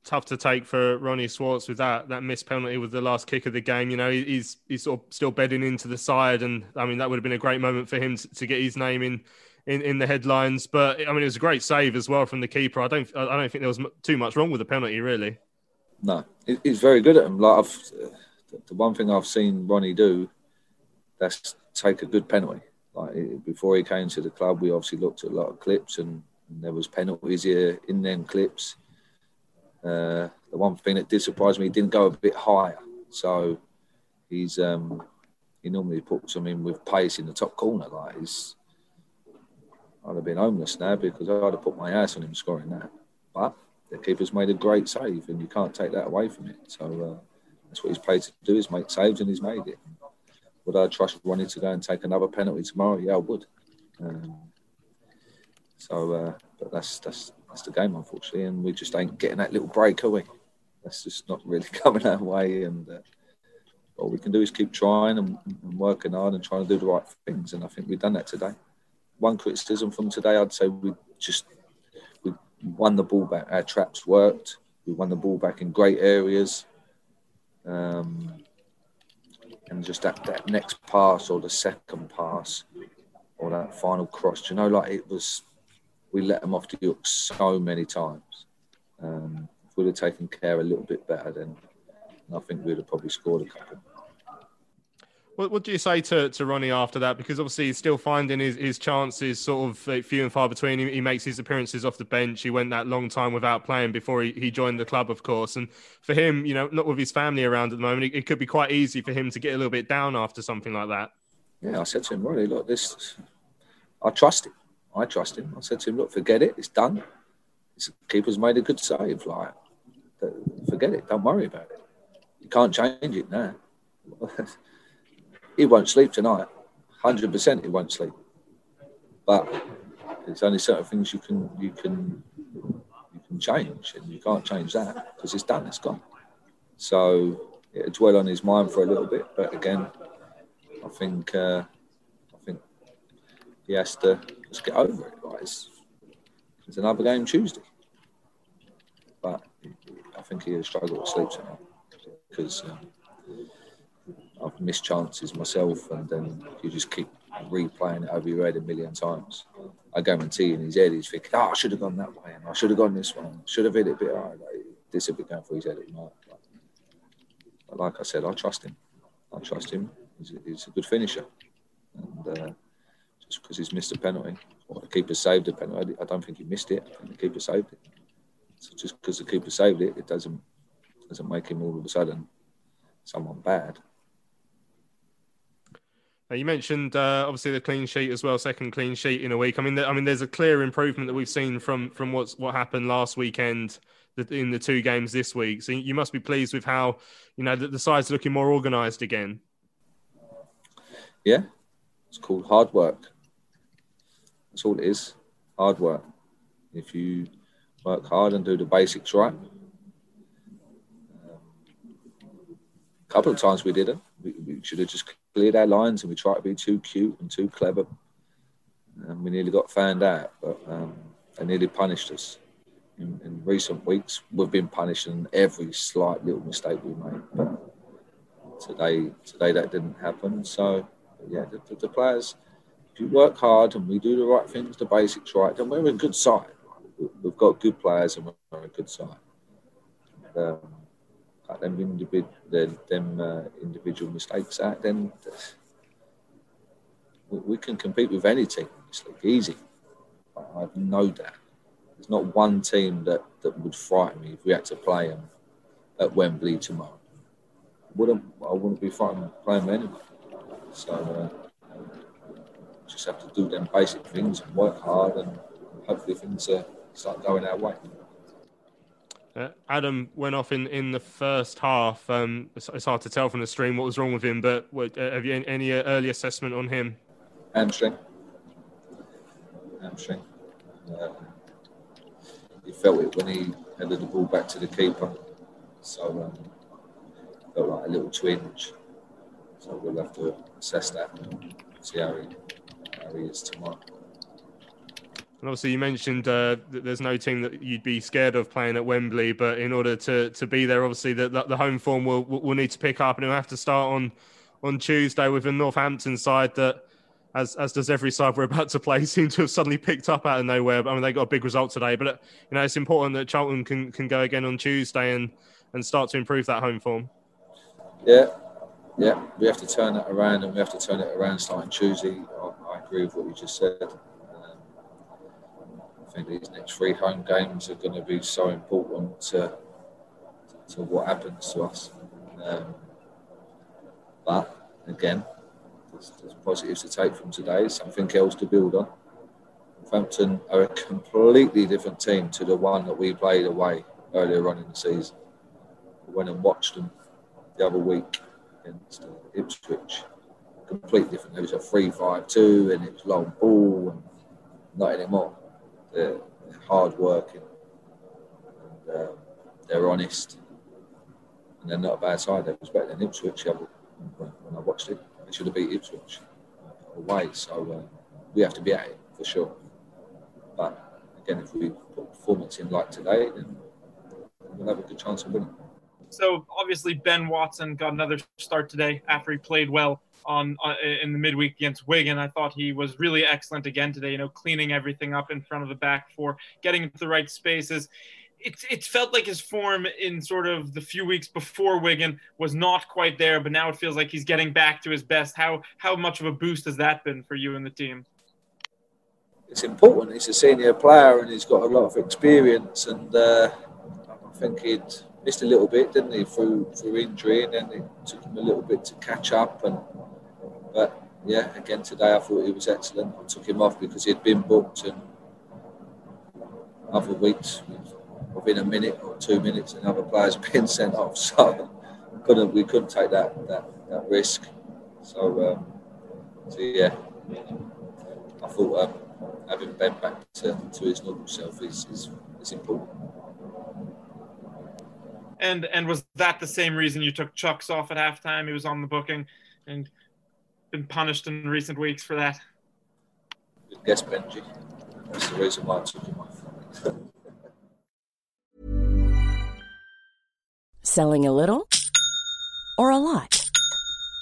tough to take for Ronnie Schwartz with that that missed penalty with the last kick of the game. You know, he's he's sort of still bedding into the side, and I mean that would have been a great moment for him to, to get his name in, in in the headlines. But I mean, it was a great save as well from the keeper. I don't I don't think there was too much wrong with the penalty, really. No, he's very good at them. Like I've, the one thing I've seen Ronnie do, that's take a good penalty. Like before he came to the club, we obviously looked at a lot of clips, and, and there was penalties here in them clips uh, the one thing that did surprise me, he didn't go a bit higher. So he's um, he normally puts him in with pace in the top corner. Like he's, I'd have been homeless now because I'd have put my ass on him scoring that. But the keeper's made a great save, and you can't take that away from it. So uh, that's what he's paid to do: is make saves, and he's made it. Would I trust Ronnie to go and take another penalty tomorrow? Yeah, I would. Um, so, uh, but that's that's that's the game, unfortunately, and we just ain't getting that little break, are we? That's just not really <laughs> coming our way, and uh, all we can do is keep trying and, and, working hard and trying to do the right things, and I think we've done that today. One criticism from today, I'd say we just we won the ball back. Our traps worked. We won the ball back in great areas. Um, and just that, that next pass or the second pass or that final cross, you know, like it was we let them off the hook so many times. Um, if we'd have taken care a little bit better, then I think we'd have probably scored a couple. What, what do you say to, to Ronnie after that? Because obviously he's still finding his, his chances sort of few and far between. He, he, makes his appearances off the bench. He went that long time without playing before he, he joined the club, of course. And for him, you know, not with his family around at the moment, it, it could be quite easy for him to get a little bit down after something like that. Yeah, I said to him, Ronnie, look, this, I trust him. I trust him. I said to him, look, forget it. It's done. The keeper's made a good save. Like, forget it. Don't worry about it. You can't change it now. <laughs> he won't sleep tonight. Hundred percent, he won't sleep. But there's only certain things you can you can you can change, and you can't change that because it's done. It's gone. So it'll dwell on his mind for a little bit, but again, I think uh, I think he has to just get over it. Like it's, it's another game Tuesday. But I think he'll struggle to sleep tonight because um, I've missed chances myself, and then you just keep replaying it over your head a million times. I guarantee in his head he's thinking, "Oh, I should have gone that way, and I should have gone this way, should have hit it a bit higher." Like, this would be going through his head at night. But like I said, I trust him. I trust him. He's a, he's a good finisher, and uh, just because he's missed a penalty or the keeper saved a penalty. I don't think he missed it. I think the keeper saved it. So just because the keeper saved it, it doesn't doesn't make him all of a sudden someone bad. You mentioned uh, obviously the clean sheet as well, second clean sheet in a week. I mean, I mean, there's a clear improvement that we've seen from from what's what happened last weekend in the two games this week. So you must be pleased with how you know the, the side's looking more organised again. Yeah, it's called hard work. That's all it is. Hard work. If you work hard and do the basics right. Um, a couple of times we didn't. We, we, should have just cleared our lines and we tried to be too cute and too clever. And we nearly got found out, but um, they nearly punished us. In, in, recent weeks, we've been punishing every slight little mistake we made. But today, today that didn't happen. So, yeah, the, the, the players if you work hard and we do the right things, the basics right, then we're a good side. We've got good players and we're a good side. Um, them individual, them uh, individual mistakes out, then we, we, can compete with any team in this league, easy. I have no doubt. There's not one team that, that would frighten me if we had to play them at Wembley tomorrow. I wouldn't I wouldn't be frightened playing them anyway. So uh, just have to do them basic things and work hard, and hopefully things uh, start going our way. Uh, Adam went off in, in the first half. Um, it's, it's, hard to tell from the stream what was wrong with him, but what, uh, have you any, any early assessment on him? Hamstring. Hamstring. Um, he felt it when he headed the ball back to the keeper. So um, felt like a little twinge. So we'll have to assess that and see how he, how he is tomorrow. And obviously, you mentioned uh, that there's no team that you'd be scared of playing at Wembley, but in order to, to be there, obviously, the, the home form will will need to pick up, and it'll have to start on on Tuesday with a Northampton side that, as as does every side we're about to play, <laughs> seem to have suddenly picked up out of nowhere. I mean, they got a big result today, but you know it's important that Charlton can can go again on Tuesday and and start to improve that home form. Yeah, yeah, we have to turn it around, and we have to turn it around starting Tuesday. I agree with what you just said. I think these next three home games are going to be so important to, to what happens to us. Um, but again, there's, there's, positives to take from today, something else to build on. Northampton are a completely different team to the one that we played away earlier on in the season. I went and watched them the other week against Ipswich. Completely different. It was a 3 5 2 and it was long ball and not anymore. They're, they're hard working, and uh, they're honest, and they're not a bad side. They was better than Ipswich when I watched it. They should have beat Ipswich away, so uh, we have to be at it for sure. But again, if we put performance in like today, then we'll have a good chance of winning. So obviously Ben Watson got another start today after he played well on uh, in the midweek against Wigan. I thought he was really excellent again today. You know, cleaning everything up in front of the back four, getting into the right spaces. It's it felt like his form in sort of the few weeks before Wigan was not quite there, but now it feels like he's getting back to his best. How how much of a boost has that been for you and the team? It's important. He's a senior player and he's got a lot of experience, and uh, I think he'd missed a little bit, didn't he, through through injury, and then it took him a little bit to catch up and but yeah, again today I thought he was excellent. I took him off because he'd been booked, and other weeks within a minute or two minutes, another player's <laughs> been sent off. So couldn't we couldn't take that that, that risk. So, um, so yeah, I thought um, having Ben back to, to his normal self is, is, is important. And and was that the same reason you took Chuks off at halftime? He was on the booking, and been punished in recent weeks for that. Yes, Benji. That's the reason why I took him off. Selling a little or a lot?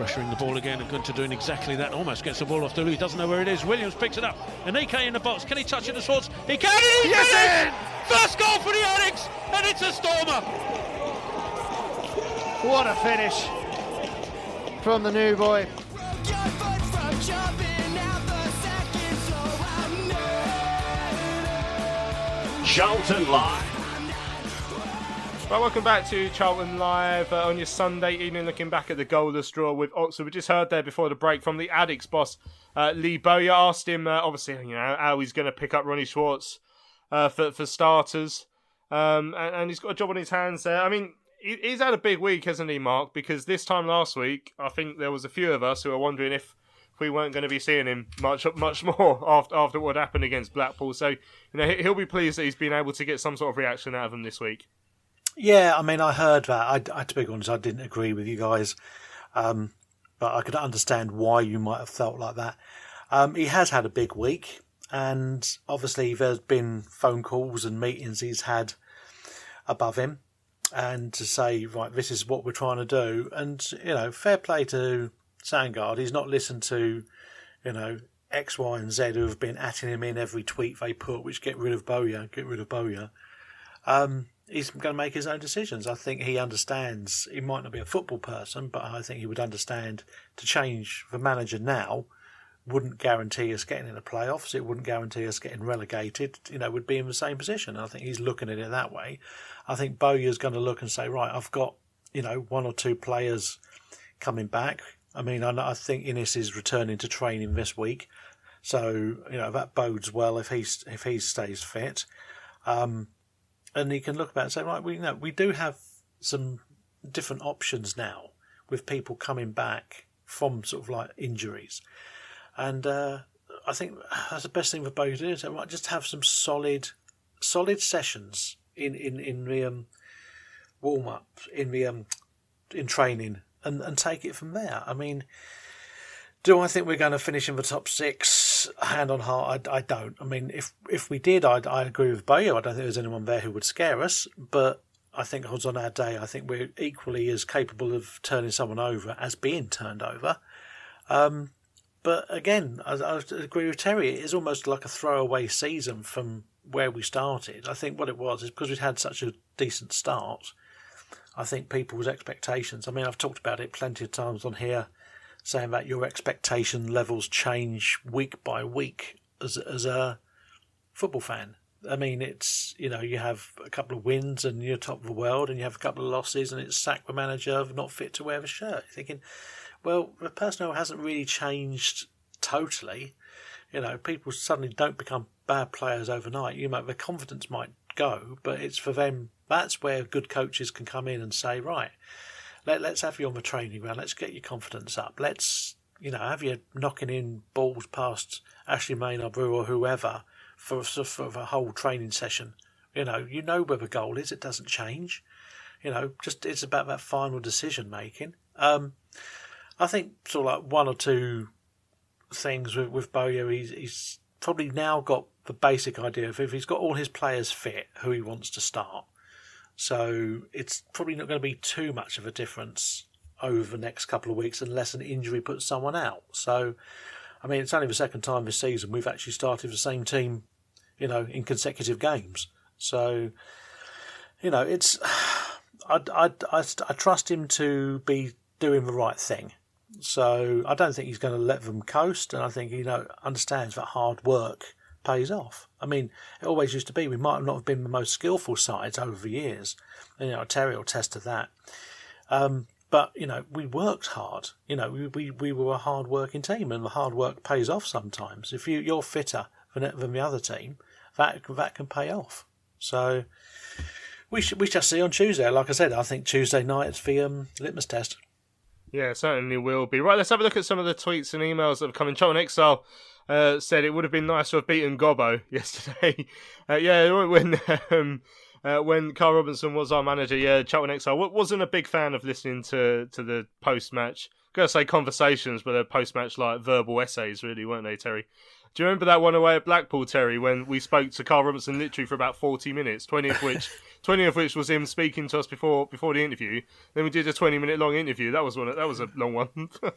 Ushering the ball again and Gunter doing exactly that. Almost gets the ball off the He doesn't know where it is. Williams picks it up. Aneke in the box. Can he touch it to Schwartz? He can! He's yes! in! First goal for the Addicks, and it's a stormer. What a finish from the new boy. Charlton Live. Well, welcome back to Charlton Live uh, on your Sunday evening, looking back at the goalless draw with Oxford. We just heard there before the break from the Addicks boss, uh, Lee Bowyer. Asked him, uh, obviously, you know, how he's going to pick up Ronnie Schwartz uh, for, for starters. Um, and, and, he's got a job on his hands there. I mean, he, he's had a big week, hasn't he, Mark? Because this time last week, I think there was a few of us who were wondering if we weren't going to be seeing him much much <laughs> more after after what happened against Blackpool. So you know he'll be pleased that he's been able to get some sort of reaction out of him this week. Yeah, I mean, I heard that. I, I to be honest, I didn't agree with you guys, um, but I could understand why you might have felt like that. Um, he has had a big week, and obviously there's been phone calls and meetings he's had above him, and to say, right, this is what we're trying to do, and you know, fair play to Sandgaard. He's not listened to, you know, X, Y, and Z who have been atting him in every tweet they put, which get rid of Bowyer, get rid of Bowyer. Um, he's going to make his own decisions. I think he understands. He might not be a football person, but I think he would understand to change the manager now wouldn't guarantee us getting in the playoffs. It wouldn't guarantee us getting relegated. You know, would be in the same position. I think he's looking at it that way. I think Bowyer's going to look and say, right, I've got you know one or two players coming back. I mean, I, I think Inniss is returning to training this week, so you know that bodes well if he's if he stays fit. Um, and he can look about and say, right, we you know we do have some different options now with people coming back from sort of like injuries, and uh, I think that's the best thing for both to do. So, right, just have some solid, solid sessions in in in the um, warm up, in the um, in training, and and take it from there. I mean. Do I think we're going to finish in the top six? Hand on heart, I, I don't. I mean, if if we did, I'd, I agree with Bowyer. I don't think there's anyone there who would scare us. But I think odds on our day, I think we're equally as capable of turning someone over as being turned over. Um, but again, I, I agree with Terry. It is almost like a throwaway season from where we started. I think what it was is because we'd had such a decent start. I think people's expectations. I mean, I've talked about it plenty of times on here saying that your expectation levels change week by week as as a football fan. I mean, it's you know you have a couple of wins and you're top of the world, and you have a couple of losses, and it's sack the manager of not fit to wear the shirt. You're thinking, well, the personnel hasn't really changed totally. You know, people suddenly don't become bad players overnight. You know, their confidence might go, but it's for them. That's where good coaches can come in and say, right, let, let's have you on the training ground. Let's get your confidence up. Let's, you know, have you knocking in balls past Ashley Maynard or whoever for, for the whole training session. You know, you know where the goal is. It doesn't change. You know, just it's about that final decision making. Um, I think sort of like one or two things with, with Bowyer, he's, he's probably now got the basic idea of if he's got all his players fit, who he wants to start. So it's probably not going to be too much of a difference over the next couple of weeks unless an injury puts someone out. So, I mean, it's only the second time this season we've actually started the same team, you know, in consecutive games. So, you know, it's. <sighs> I, I, I, I trust him to be doing the right thing. So I don't think he's going to let them coast, and I think he you know understands that hard work pays off. I mean, it always used to be. We might not have been the most skillful sides over the years. And, you know, Terry will test to that. Um, but you know, we worked hard. You know, we, we, we were a hard working team, and the hard work pays off sometimes. If you you're fitter than, than the other team, that that can pay off. So we should we shall see on Tuesday. Like I said, I think Tuesday night is the um, litmus test. Yeah, certainly will be. Right, let's have a look at some of the tweets and emails that have come in. Charlton Exile uh, said it would have been nice to have beaten Gobbo <laughs> yesterday. uh, yeah, when <laughs> um, uh, when Karl Robinson was our manager, yeah, Charlton Exile wasn't a big fan of listening to, to the post match. Gotta say conversations, but they're post match like verbal essays, really, weren't they, Terry? Do you remember that one away at Blackpool, Terry, when we spoke to Karl Robinson literally for about forty minutes, twenty of which <laughs> twenty of which was him speaking to us before before the interview. Then we did a twenty minute long interview. That was one. That was a long one. <laughs>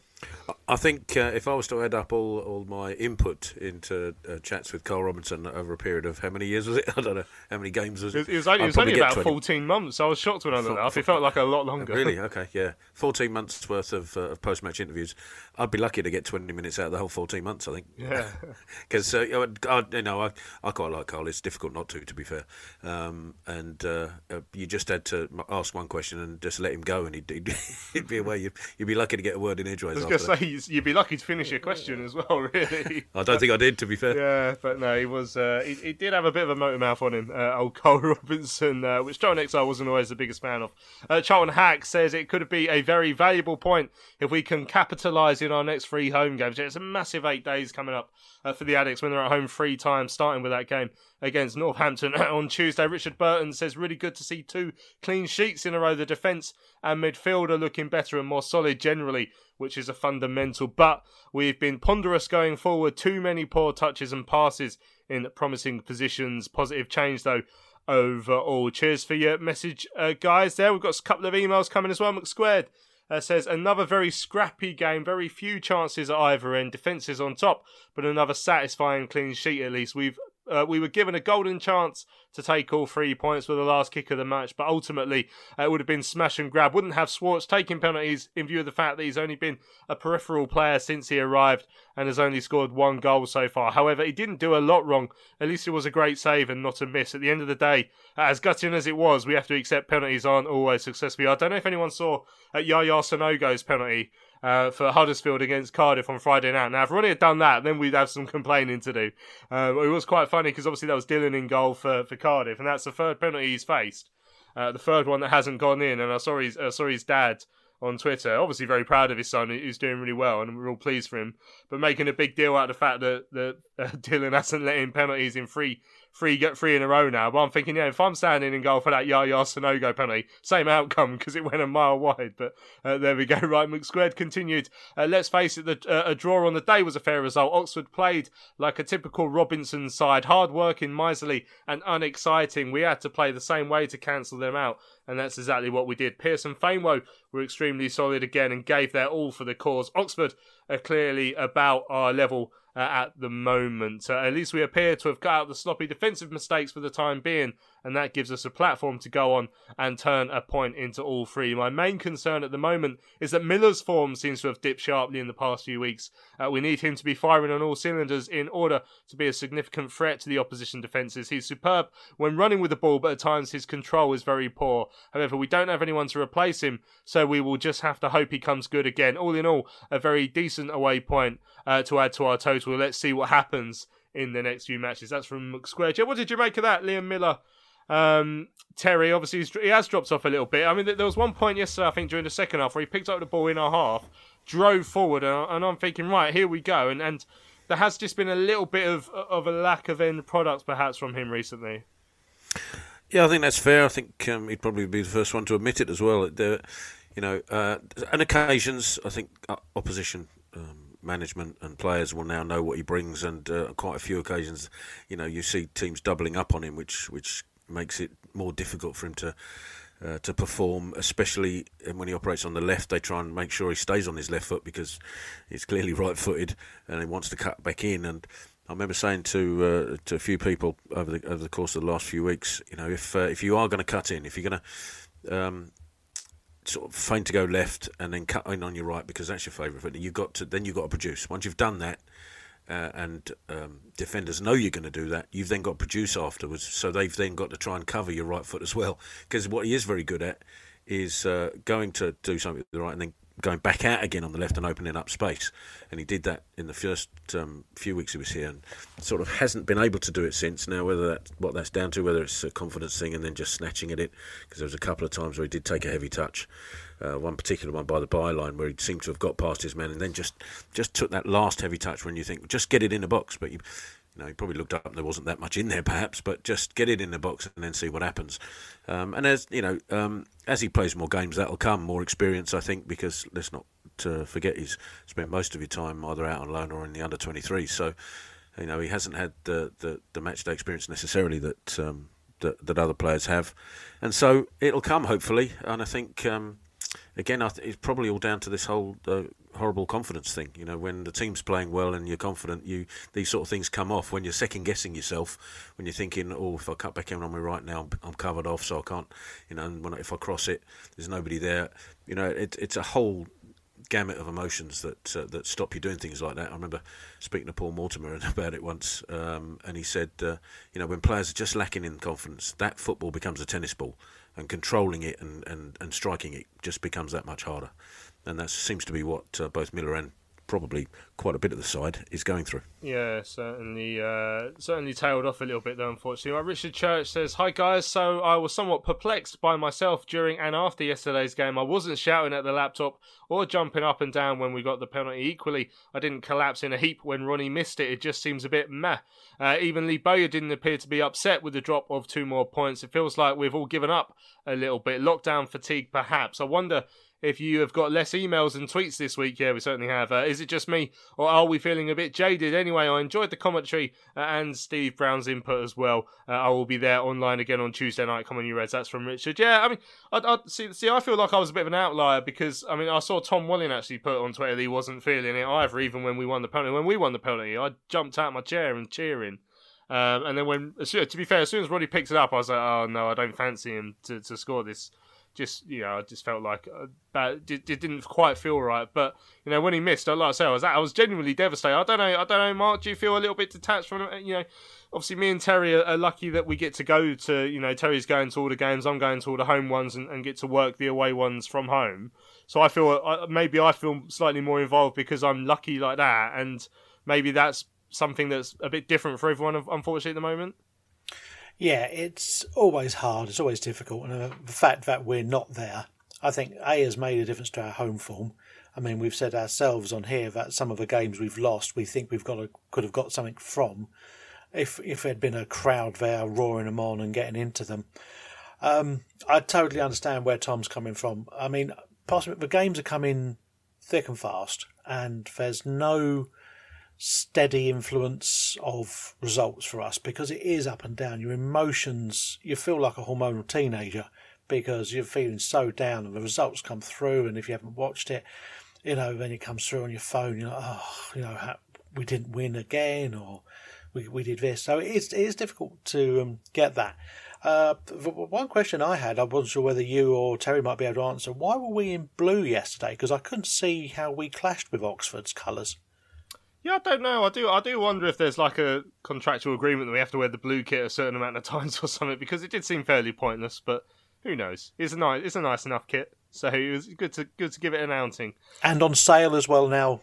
I think uh, if I was to add up all, all my input into uh, chats with Karl Robinson over a period of how many years was it? <laughs> I don't know how many games was it. It was only, it was only about 20. fourteen months. I was shocked when I looked up. It felt like a lot longer. Really? Okay, yeah. 14 months worth of, uh, of post match interviews. I'd be lucky to get 20 minutes out of the whole 14 months, I think. Yeah. <laughs> Because, uh, you know, I, you know I, I quite like Karl. It's difficult not to, to be fair. Um, and uh, uh, you just had to ask one question and just let him go, and he'd, he'd, <laughs> he'd be away. You'd, you'd be lucky to get a word in edgeways. I edgeways. was after going that. to say you'd be lucky to finish your question as well. <laughs> Really. I don't think I did, to be fair. Yeah, but no, he was. Uh, he, he did have a bit of a motor mouth on him, uh, old Karl Robinson, uh, which Charlton Exile wasn't always the biggest fan of. Uh, Charlton Hack says it could be a very valuable point if we can capitalise in our next three home games. It's a massive eight days coming up for the Addicks when they're at home three times, starting with that game against Northampton <laughs> on Tuesday. Richard Burton says really good to see two clean sheets in a row. The defence and midfield are looking better and more solid generally, which is a fundamental. But we've been ponderous going forward. Too many poor touches and passes in promising positions. Positive change though overall. Cheers for your message, uh, guys. There we've got a couple of emails coming as well. McSquared uh, says another very scrappy game, very few chances at either end. Defences on top, but another satisfying clean sheet at least. We've uh, we were given a golden chance to take all three points with the last kick of the match, but ultimately uh, it would have been smash and grab. Wouldn't have Schwartz taking penalties in view of the fact that he's only been a peripheral player since he arrived and has only scored one goal so far. However, he didn't do a lot wrong. At least it was a great save and not a miss. At the end of the day, as gutting as it was, we have to accept penalties aren't always successful. I don't know if anyone saw uh, Yaya Sanogo's penalty uh, for Huddersfield against Cardiff on Friday night. Now, if Ronnie had done that, then we'd have some complaining to do. Um, it was quite funny because obviously that was Dillon in goal for, for Cardiff, and that's the third penalty he's faced. Uh, the third one that hasn't gone in, and I saw his, uh, saw his dad on Twitter, obviously very proud of his son, who's doing really well, and we're all pleased for him, but making a big deal out of the fact that, that uh, <laughs> Dillon hasn't let in penalties in three three get three in a row now. But I'm thinking, yeah, if I'm standing in goal for that Yaya Sanogo penalty, same outcome <laughs> because it went a mile wide. But uh, there we go. <laughs> Right, McSquared continued. Uh, let's face it, the, uh, a draw on the day was a fair result. Oxford played like a typical Robinson side, hard working, miserly, and unexciting. We had to play the same way to cancel them out. And that's exactly what we did. Pearce and Famewo were extremely solid again and gave their all for the cause. Oxford are clearly about our level uh, at the moment. Uh, at least we appear to have cut out the sloppy defensive mistakes for the time being, and that gives us a platform to go on and turn a point into all three. My main concern at the moment is that Millar's form seems to have dipped sharply in the past few weeks. Uh, we need him to be firing on all cylinders in order to be a significant threat to the opposition defences. He's superb when running with the ball, but at times his control is very poor. However, we don't have anyone to replace him, so we will just have to hope he comes good again. All in all, a very decent away point uh, to add to our total. Let's see what happens in the next few matches. That's from McSquare. What did you make of that, Liam Millar? Um, Terry, obviously, he has dropped off a little bit. I mean, there was one point yesterday, I think, during the second half, where he picked up the ball in our half, drove forward, and, and I'm thinking, right, here we go. And, and there has just been a little bit of of a lack of end products, perhaps, from him recently. Yeah, I think that's fair. I think um, he'd probably be the first one to admit it as well. The, you know, uh, on occasions, I think uh, opposition um, management and players will now know what he brings, and uh, quite a few occasions, you know, you see teams doubling up on him, which which makes it more difficult for him to. Uh, to perform, especially when he operates on the left, they try and make sure he stays on his left foot because he's clearly <laughs> right-footed and he wants to cut back in. And I remember saying to uh, to a few people over the over the course of the last few weeks, you know, if uh, if you are going to cut in, if you're going to um, sort of feign to go left and then cut in on your right because that's your favourite foot, you got to then you've got to produce. Once you've done that, uh, and um, defenders know you're going to do that, you've then got to produce afterwards. So they've then got to try and cover your right foot as well. Because what he is very good at is uh, going to do something with the right and then going back out again on the left and opening up space. And he did that in the first um, few weeks he was here, and sort of hasn't been able to do it since. Now, whether that what that's down to, whether it's a confidence thing and then just snatching at it, because there was a couple of times where he did take a heavy touch. Uh, one particular one by the byline where he seemed to have got past his man and then just just took that last heavy touch when you think just get it in the box, but you. You know, he probably looked up and there wasn't that much in there, perhaps, but just get it in the box and then see what happens. Um, and as you know, um, as he plays more games, that'll come more experience, I think, because let's not uh, forget he's spent most of his time either out on loan or in the under 23. So You know, he hasn't had the the, the match day experience necessarily that, um, that that other players have, and so it'll come hopefully. And I think um, again, th- it's probably all down to this whole uh, horrible confidence thing. You know, when the team's playing well and you're confident, you these sort of things come off. When you're second guessing yourself, when you're thinking, "Oh, if I cut back in on me right now, I'm, I'm covered off, so I can't." You know, and when if I cross it, there's nobody there. You know, it, it's a whole gamut of emotions that uh, that stop you doing things like that. I remember speaking to Paul Mortimer <laughs> about it once, um, and he said, uh, you know, when players are just lacking in confidence, that football becomes a tennis ball, and controlling it and, and, and striking it just becomes that much harder. And that seems to be what uh, both Millar and probably quite a bit of the side is going through. Yeah, certainly, uh, certainly tailed off a little bit though. Unfortunately, right, Richard Church says, "Hi guys, so I was somewhat perplexed by myself during and after yesterday's game. I wasn't shouting at the laptop or jumping up and down when we got the penalty. Equally, I didn't collapse in a heap when Ronnie missed it. It just seems a bit meh. Uh, even Lee Bowyer didn't appear to be upset with the drop of two more points. It feels like we've all given up a little bit. Lockdown fatigue, perhaps. I wonder." If you have got less emails and tweets this week. Yeah, we certainly have. Uh, is it just me, or are we feeling a bit jaded? Anyway, I enjoyed the commentary uh, and Steve Brown's input as well. Uh, I will be there online again on Tuesday night. Come on, you Reds. That's from Richard. Yeah, I mean, I, I see. See, I feel like I was a bit of an outlier because I mean, I saw Tom Walling actually put on Twitter that he wasn't feeling it either, even when we won the penalty. When we won the penalty, I jumped out of my chair and cheering. Um, and then when, to be fair, as soon as Ronnie picks it up, I was like, oh no, I don't fancy him to, to score this just you know, I just felt like uh, bad, it, didn't quite feel right. But you know, when he missed, like I say, I was I was genuinely devastated. I don't know, I don't know, Mark. Do you feel a little bit detached from it? You know, obviously, me and Terry are, are, lucky that we get to go to. You know, Terry's going to all the games. I'm going to all the home ones, and, and get to work the away ones from home. So I feel uh, maybe I feel slightly more involved because I'm lucky like that, and maybe that's something that's a bit different for everyone. Unfortunately, at the moment. Yeah, it's always hard. It's always difficult, and the fact that we're not there, I think, a has made a difference to our home form. I mean, we've said ourselves on here that some of the games we've lost, we think we've got a, could have got something from, if if there'd been a crowd there roaring them on and getting into them. Um, I totally understand where Tom's coming from. I mean, possibly the games are coming thick and fast, and there's no steady influence of results for us because it is up and down. Your emotions, you feel like a hormonal teenager because you're feeling so down and the results come through. And if you haven't watched it, you know, then it comes through on your phone, you're like, oh, you know, we didn't win again or we, we did this. So it is, it is difficult to um, get that. Uh, one question I had, I wasn't sure whether you or Terry might be able to answer. Why were we in blue yesterday? Because I couldn't see how we clashed with Oxford's colours. Yeah, I don't know. I do. I do wonder if there's like a contractual agreement that we have to wear the blue kit a certain amount of <laughs> times or something because it did seem fairly pointless. But who knows? It's a nice. It's a nice enough kit. So it was good to good to give it an outing. And on sale as well now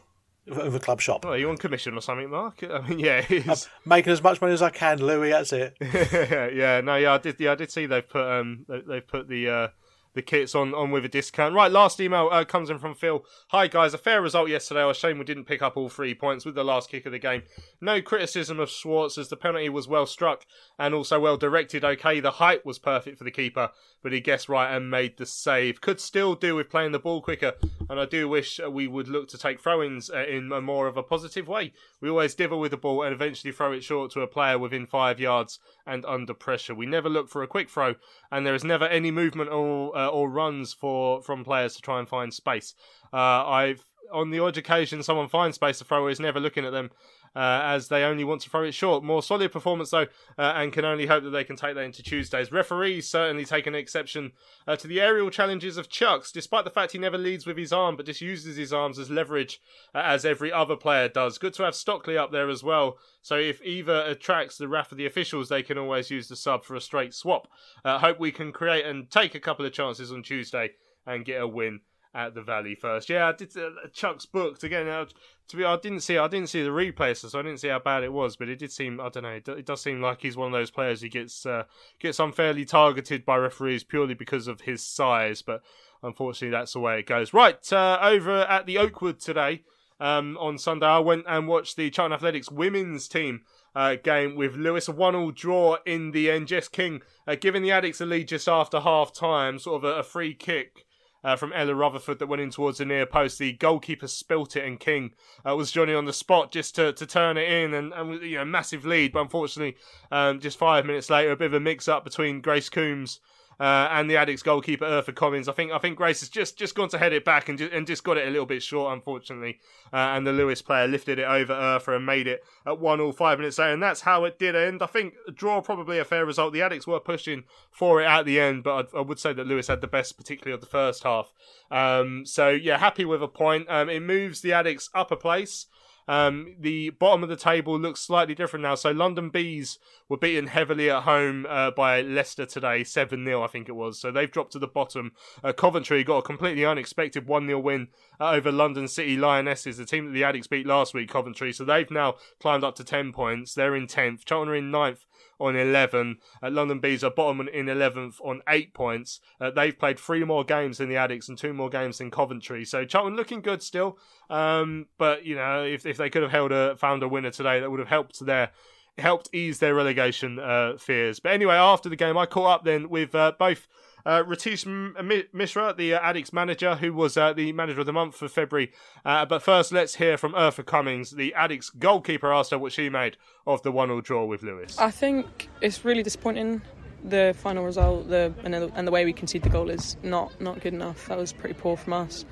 over club shop. Oh, are you on commission or something, Mark? <laughs> I mean, yeah, I'm making as much money as I can, Louis. That's it. <laughs> yeah, no, yeah, I did. Yeah, I did see they've put um they've put the uh, the kits on, on with a discount. Right, last email uh, comes in from Phil. Hi guys, a fair result yesterday. I was ashamed we didn't pick up all three points with the last kick of the game. No criticism of Schwartz as the penalty was well struck and also well directed. Okay, the height was perfect for the keeper, but he guessed right and made the save. Could still do with playing the ball quicker, and I do wish uh, we would look to take throw-ins uh, in a more of a positive way. We always divil with the ball and eventually throw it short to a player within five yards and under pressure. We never look for a quick throw, and there is never any movement or uh, or runs for from players to try and find space. Uh, I've on the odd occasion someone finds space to throw is never looking at them uh, as they only want to throw it short. More solid performance though, uh, and can only hope that they can take that into Tuesdays. Referees certainly take an exception uh, to the aerial challenges of Chuks, despite the fact he never leads with his arm, but just uses his arms as leverage, uh, as every other player does. Good to have Stockley up there as well. So if either attracts the wrath of the officials, they can always use the sub for a straight swap. Uh, hope we can create and take a couple of chances on Tuesday and get a win at the Valley first. Yeah, I did uh, Chuks booked again. Uh, to be, I didn't see, I didn't see the replay, so I didn't see how bad it was. But it did seem, I don't know, it, it does seem like he's one of those players who gets uh, gets unfairly targeted by referees purely because of his size. But unfortunately, that's the way it goes. Right uh, over at the Oakwood today. Um, on Sunday, I went and watched the Charlton Athletics women's team uh, game with Lewes. A one-all draw in the end. Jess King uh, giving the Addicks a lead just after half time, sort of a, a free kick uh, from Ella Rutherford that went in towards the near post. The goalkeeper spilt it, and King uh, was Johnny on the spot just to, to turn it in, and, and you know massive lead. But unfortunately, um, just five minutes later, a bit of a mix up between Grace Coombs uh, and the Addicks goalkeeper Eartha Collins. I think I think Grace has just, just gone to head it back and just, and just got it a little bit short, unfortunately. Uh, and the Lewes player lifted it over Eartha and made it at one all five minutes later. And that's how it did end. I think a draw probably a fair result. The Addicks were pushing for it at the end, but I, I would say that Lewes had the best, particularly of the first half. Um, so yeah, happy with a point. Um, it moves the Addicks up a place. Um, the bottom of the table looks slightly different now. So London Bees were beaten heavily at home uh, by Leicester today, 7 0, I think it was. So they've dropped to the bottom. Uh, Coventry got a completely unexpected 1 0 win uh, over London City Lionesses, the team that the Addicks beat last week, Coventry. So they've now climbed up to 10 points. They're in 10th. Charlton are in 9th on 11. Uh, London Bees are bottom in 11th on 8 points. Uh, they've played three more games than the Addicks and two more games than Coventry. So Charlton looking good still. Um, but, you know, if, if they could have held a found a winner today, that would have helped their helped ease their relegation uh, fears. But anyway, after the game, I caught up then with uh, both uh, Riteesh Mishra, the uh, Addicks manager, who was uh, the manager of the month for February. Uh, but first, let's hear from Eartha Cumings, the Addicks goalkeeper, asked her what she made of the one-all draw with Lewes. I think it's really disappointing. The final result, the and the, and the way we concede the goal is not not good enough. That was pretty poor from us.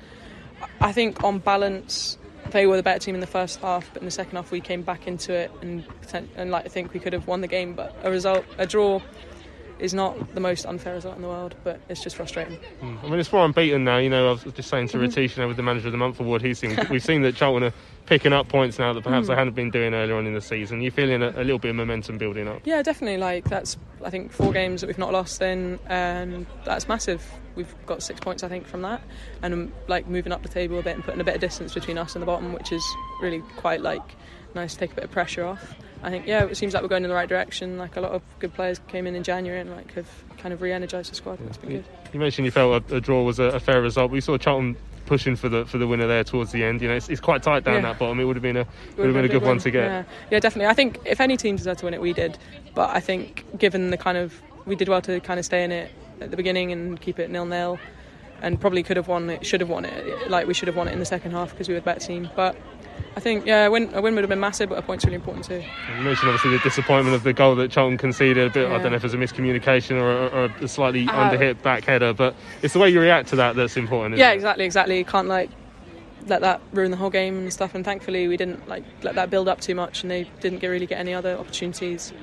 I think on balance, they were the better team in the first half, but in the second half we came back into it and and like I think we could have won the game. But a result, a draw, is not the most unfair result in the world, but it's just frustrating. Mm. I mean, it's four unbeaten now. You know, I was just saying to Mhm. Riteesh, you know, with the manager of the month award, he's seen, <laughs> we've seen that Charlton are picking up points now that perhaps Mm. they hadn't been doing earlier on in the season. You're feeling a, a little bit of momentum building up. Yeah, definitely. Like that's I think four games that we've not lost in, and that's massive. We've got six points I think from that, and um, like moving up the table a bit and putting a bit of distance between us and the bottom, which is really quite like nice to take a bit of pressure off. I think yeah, it seems like we're going in the right direction. Like a lot of good players came in in January and like have kind of re-energized the squad. It's been You, good. you mentioned you felt a, a draw was a, a fair result. We saw Charlton pushing for the for the winner there towards the end. You know, it's, it's quite tight down Yeah. that bottom. It would have been a It would have been a big good one win. to get. Yeah. yeah, definitely. I think if any team deserved to win it, we did. But I think given the kind of we did well to kind of stay in it at the beginning and keep it nil nil, and probably could have won it, should have won it. Like we should have won it in the second half because we were the better team. But I think yeah, a win, a win would have been massive, but a point's really important too. You mentioned obviously the disappointment of the goal that Charlton conceded. A bit, I don't know if it was a miscommunication or, or, or a slightly Uh, underhit back header, but it's the way you react to that that's important. Isn't Yeah, it? exactly, exactly. You can't like let that ruin the whole game and stuff. And thankfully, we didn't like let that build up too much, and they didn't get really get any other opportunities,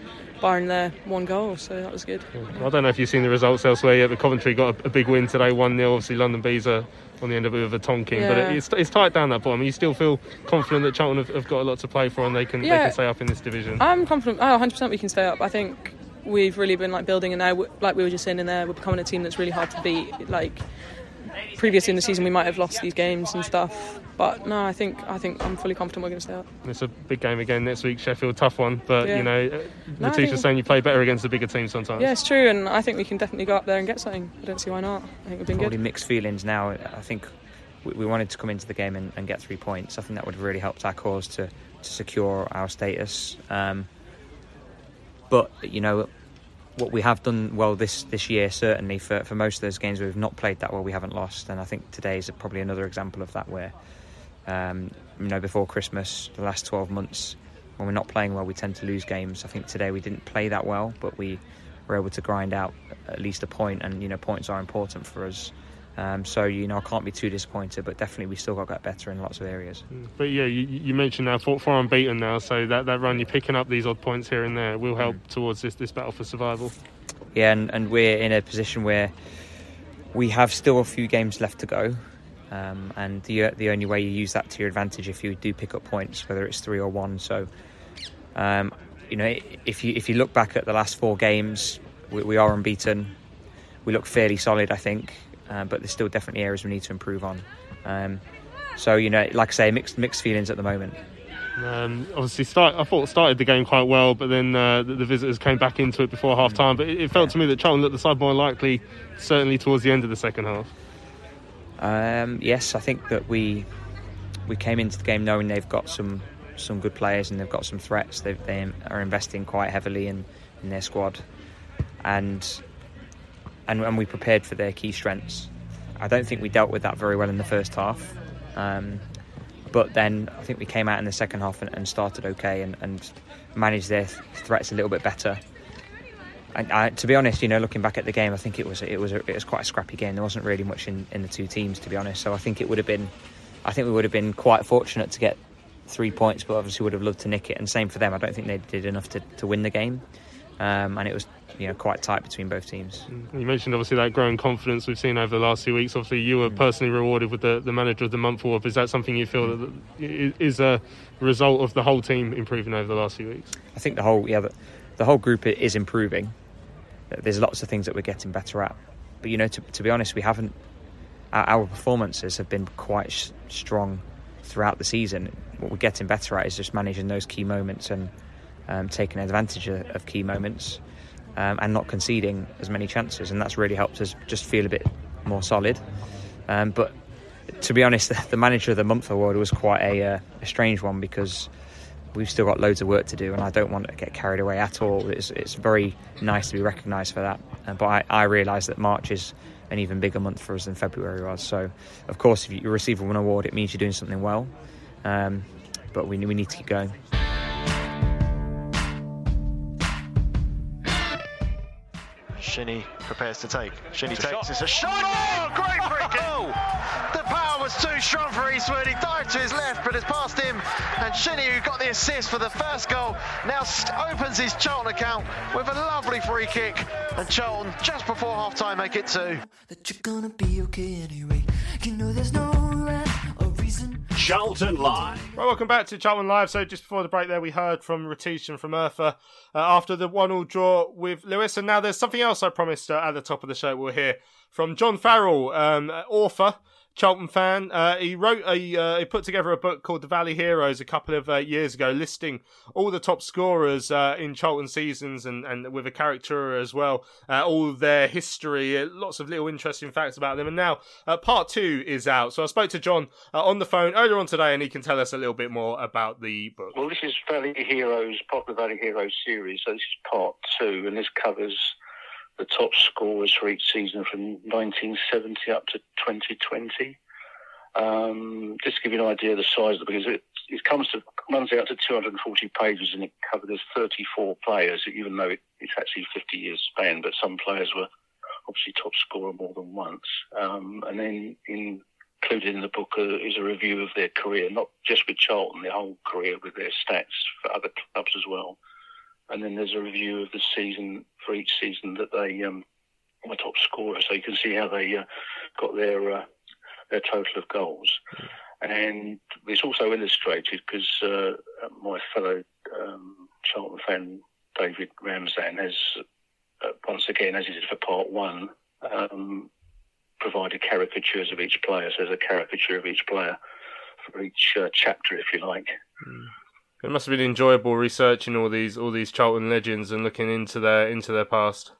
barring their one goal. So that was good. I don't know if you've seen the results elsewhere yet, but Coventry got a, a big win today, 1 0. Obviously, London Bees are on the end of it with a tonking, but it, it's, it's tight down that bottom. You still feel confident that Charlton have, have got a lot to play for and they can, they can stay up in this division. I'm confident. Oh, 100% we can stay up. I think we've really been like building, and now, like we were just saying in there, we're becoming a team that's really hard to beat. Like previously in the season, we might have lost these games and stuff, but no, I think I think I'm fully confident we're going to stay up. It's a big game again next week, Sheffield, tough one, but Yeah. you know, the No, I Letitia think- saying you play better against the bigger teams sometimes. Yeah, it's true, and I think we can definitely go up there and get something. I don't see why not. I think we've been Probably good. mixed feelings now. I think we, we wanted to come into the game and, and get three points. I think that would have really helped our cause to, to secure our status. Um, but you know, what we have done well this this year, certainly for, for most of those games we've not played that well, we haven't lost. And I think today is probably another example of that, where um, you know before Christmas, the last 12 months, when we're not playing well, we tend to lose games. I think today we didn't play that well, but we were able to grind out at least a point, and you know points are important for us. Um, so you know I can't be too disappointed, but definitely we still got to get better in lots of areas. But yeah, you, you mentioned now four, four unbeaten now, so that, that run you're picking up these odd points here and there will help towards this, this battle for survival. Yeah, and, and we're in a position where we have still a few games left to go. Um, and the the only way you use that to your advantage if you do pick up points, whether it's three or one. So, um, you know, if you if you look back at the last four games, we, we are unbeaten. We look fairly solid, I think, uh, but there's still definitely areas we need to improve on. Um, so, you know, like I say, mixed mixed feelings at the moment. Um, obviously, start, I thought started the game quite well, but then uh, the, the visitors came back into it before half time. But it, it felt to me that Charlton looked the side more likely, certainly towards the end of the second half. Um, yes, I think that we we came into the game knowing they've got some some good players and they've got some threats. They they are investing quite heavily in, in their squad, and and and we prepared for their key strengths. I don't think we dealt with that very well in the first half. Um, but then I think we came out in the second half and, and started okay and, and, managed their threats a little bit better. And I, to be honest, you know, looking back at the game, I think it was it was a, it was quite a scrappy game. There wasn't really much in, in the two teams, to be honest. So I think it would have been, I think we would have been quite fortunate to get three points, but obviously would have loved to nick it. And same for them. I don't think they did enough to, to win the game, um, and it was you know quite tight between both teams. Mm. You mentioned obviously that growing confidence we've seen over the last few weeks. Obviously, you were mm. personally rewarded with the, the manager of the month award. Is that something you feel mm. that is a result of the whole team improving over the last few weeks? I think the whole yeah the, the whole group is improving. There's lots of things that we're getting better at, but you know to, to be honest, we haven't. Our, our performances have been quite sh- strong throughout the season. What we're getting better at is just managing those key moments and um, taking advantage of, of key moments um, and not conceding as many chances, and that's really helped us just feel a bit more solid. Um, but to be honest, <laughs> the, manager of the month award was quite a, uh, a, strange one because we've still got loads of work to do, and I don't want to get carried away at all. It's, it's very nice to be recognised for that, uh, but I, I realise that March is an even bigger month for us than February was. So, of course, if you receive an award, it means you're doing something well. Um, but we, we need to keep going. Shinnie prepares to take. Shinnie it's takes. It's a shot. Oh, great oh, <laughs> free kick. the power was too strong for Eastwood. He dived to his left, but it's past him. And Shinnie, who got the assist for the first goal, now opens his Charlton account with a lovely free kick. And Charlton, just before half time, make it two. That you're gonna be okay anyway. You know there's no Charlton Live. Right, welcome back to Charlton Live. So just before the break there, we heard from Riteesh and from Eartha uh, after the one-all draw with Lewes. And now there's something else I promised uh, at the top of the show we'll hear from John Farrell, um, author Charlton fan. Uh, he wrote a uh, he put together a book called The Valley Heroes a couple of uh, years ago, listing all the top scorers uh, in Charlton seasons and, and with a character as well, uh, all their history, uh, lots of little interesting facts about them. And now part two is out. So I spoke to John on the phone earlier on today, and he can tell us a little bit more about the book. Well, this is Valley Heroes, Popular Valley Heroes series. So this is part two, and this covers the top scorers for each season from 1970 up to 2020. Um, just to give you an idea of the size of it, because it, it comes to runs out to 240 pages and it covers 34 players, even though it, it's actually 50 years span. But some players were obviously top scorer more than once. Um, and then in, included in the book uh, is a review of their career, not just with Charlton, their whole career with their stats for other clubs as well and then there's a review of the season for each season that they um, were top scorer, so you can see how they uh, got their uh, their total of goals. And it's also illustrated because uh, my fellow um, Charlton fan David Ramsden has uh, once again, as he did for part one, um, provided caricatures of each player. So there's a caricature of each player for each uh, chapter, if you like. Mm. It must have been enjoyable researching all these all these Charlton legends and looking into their into their past.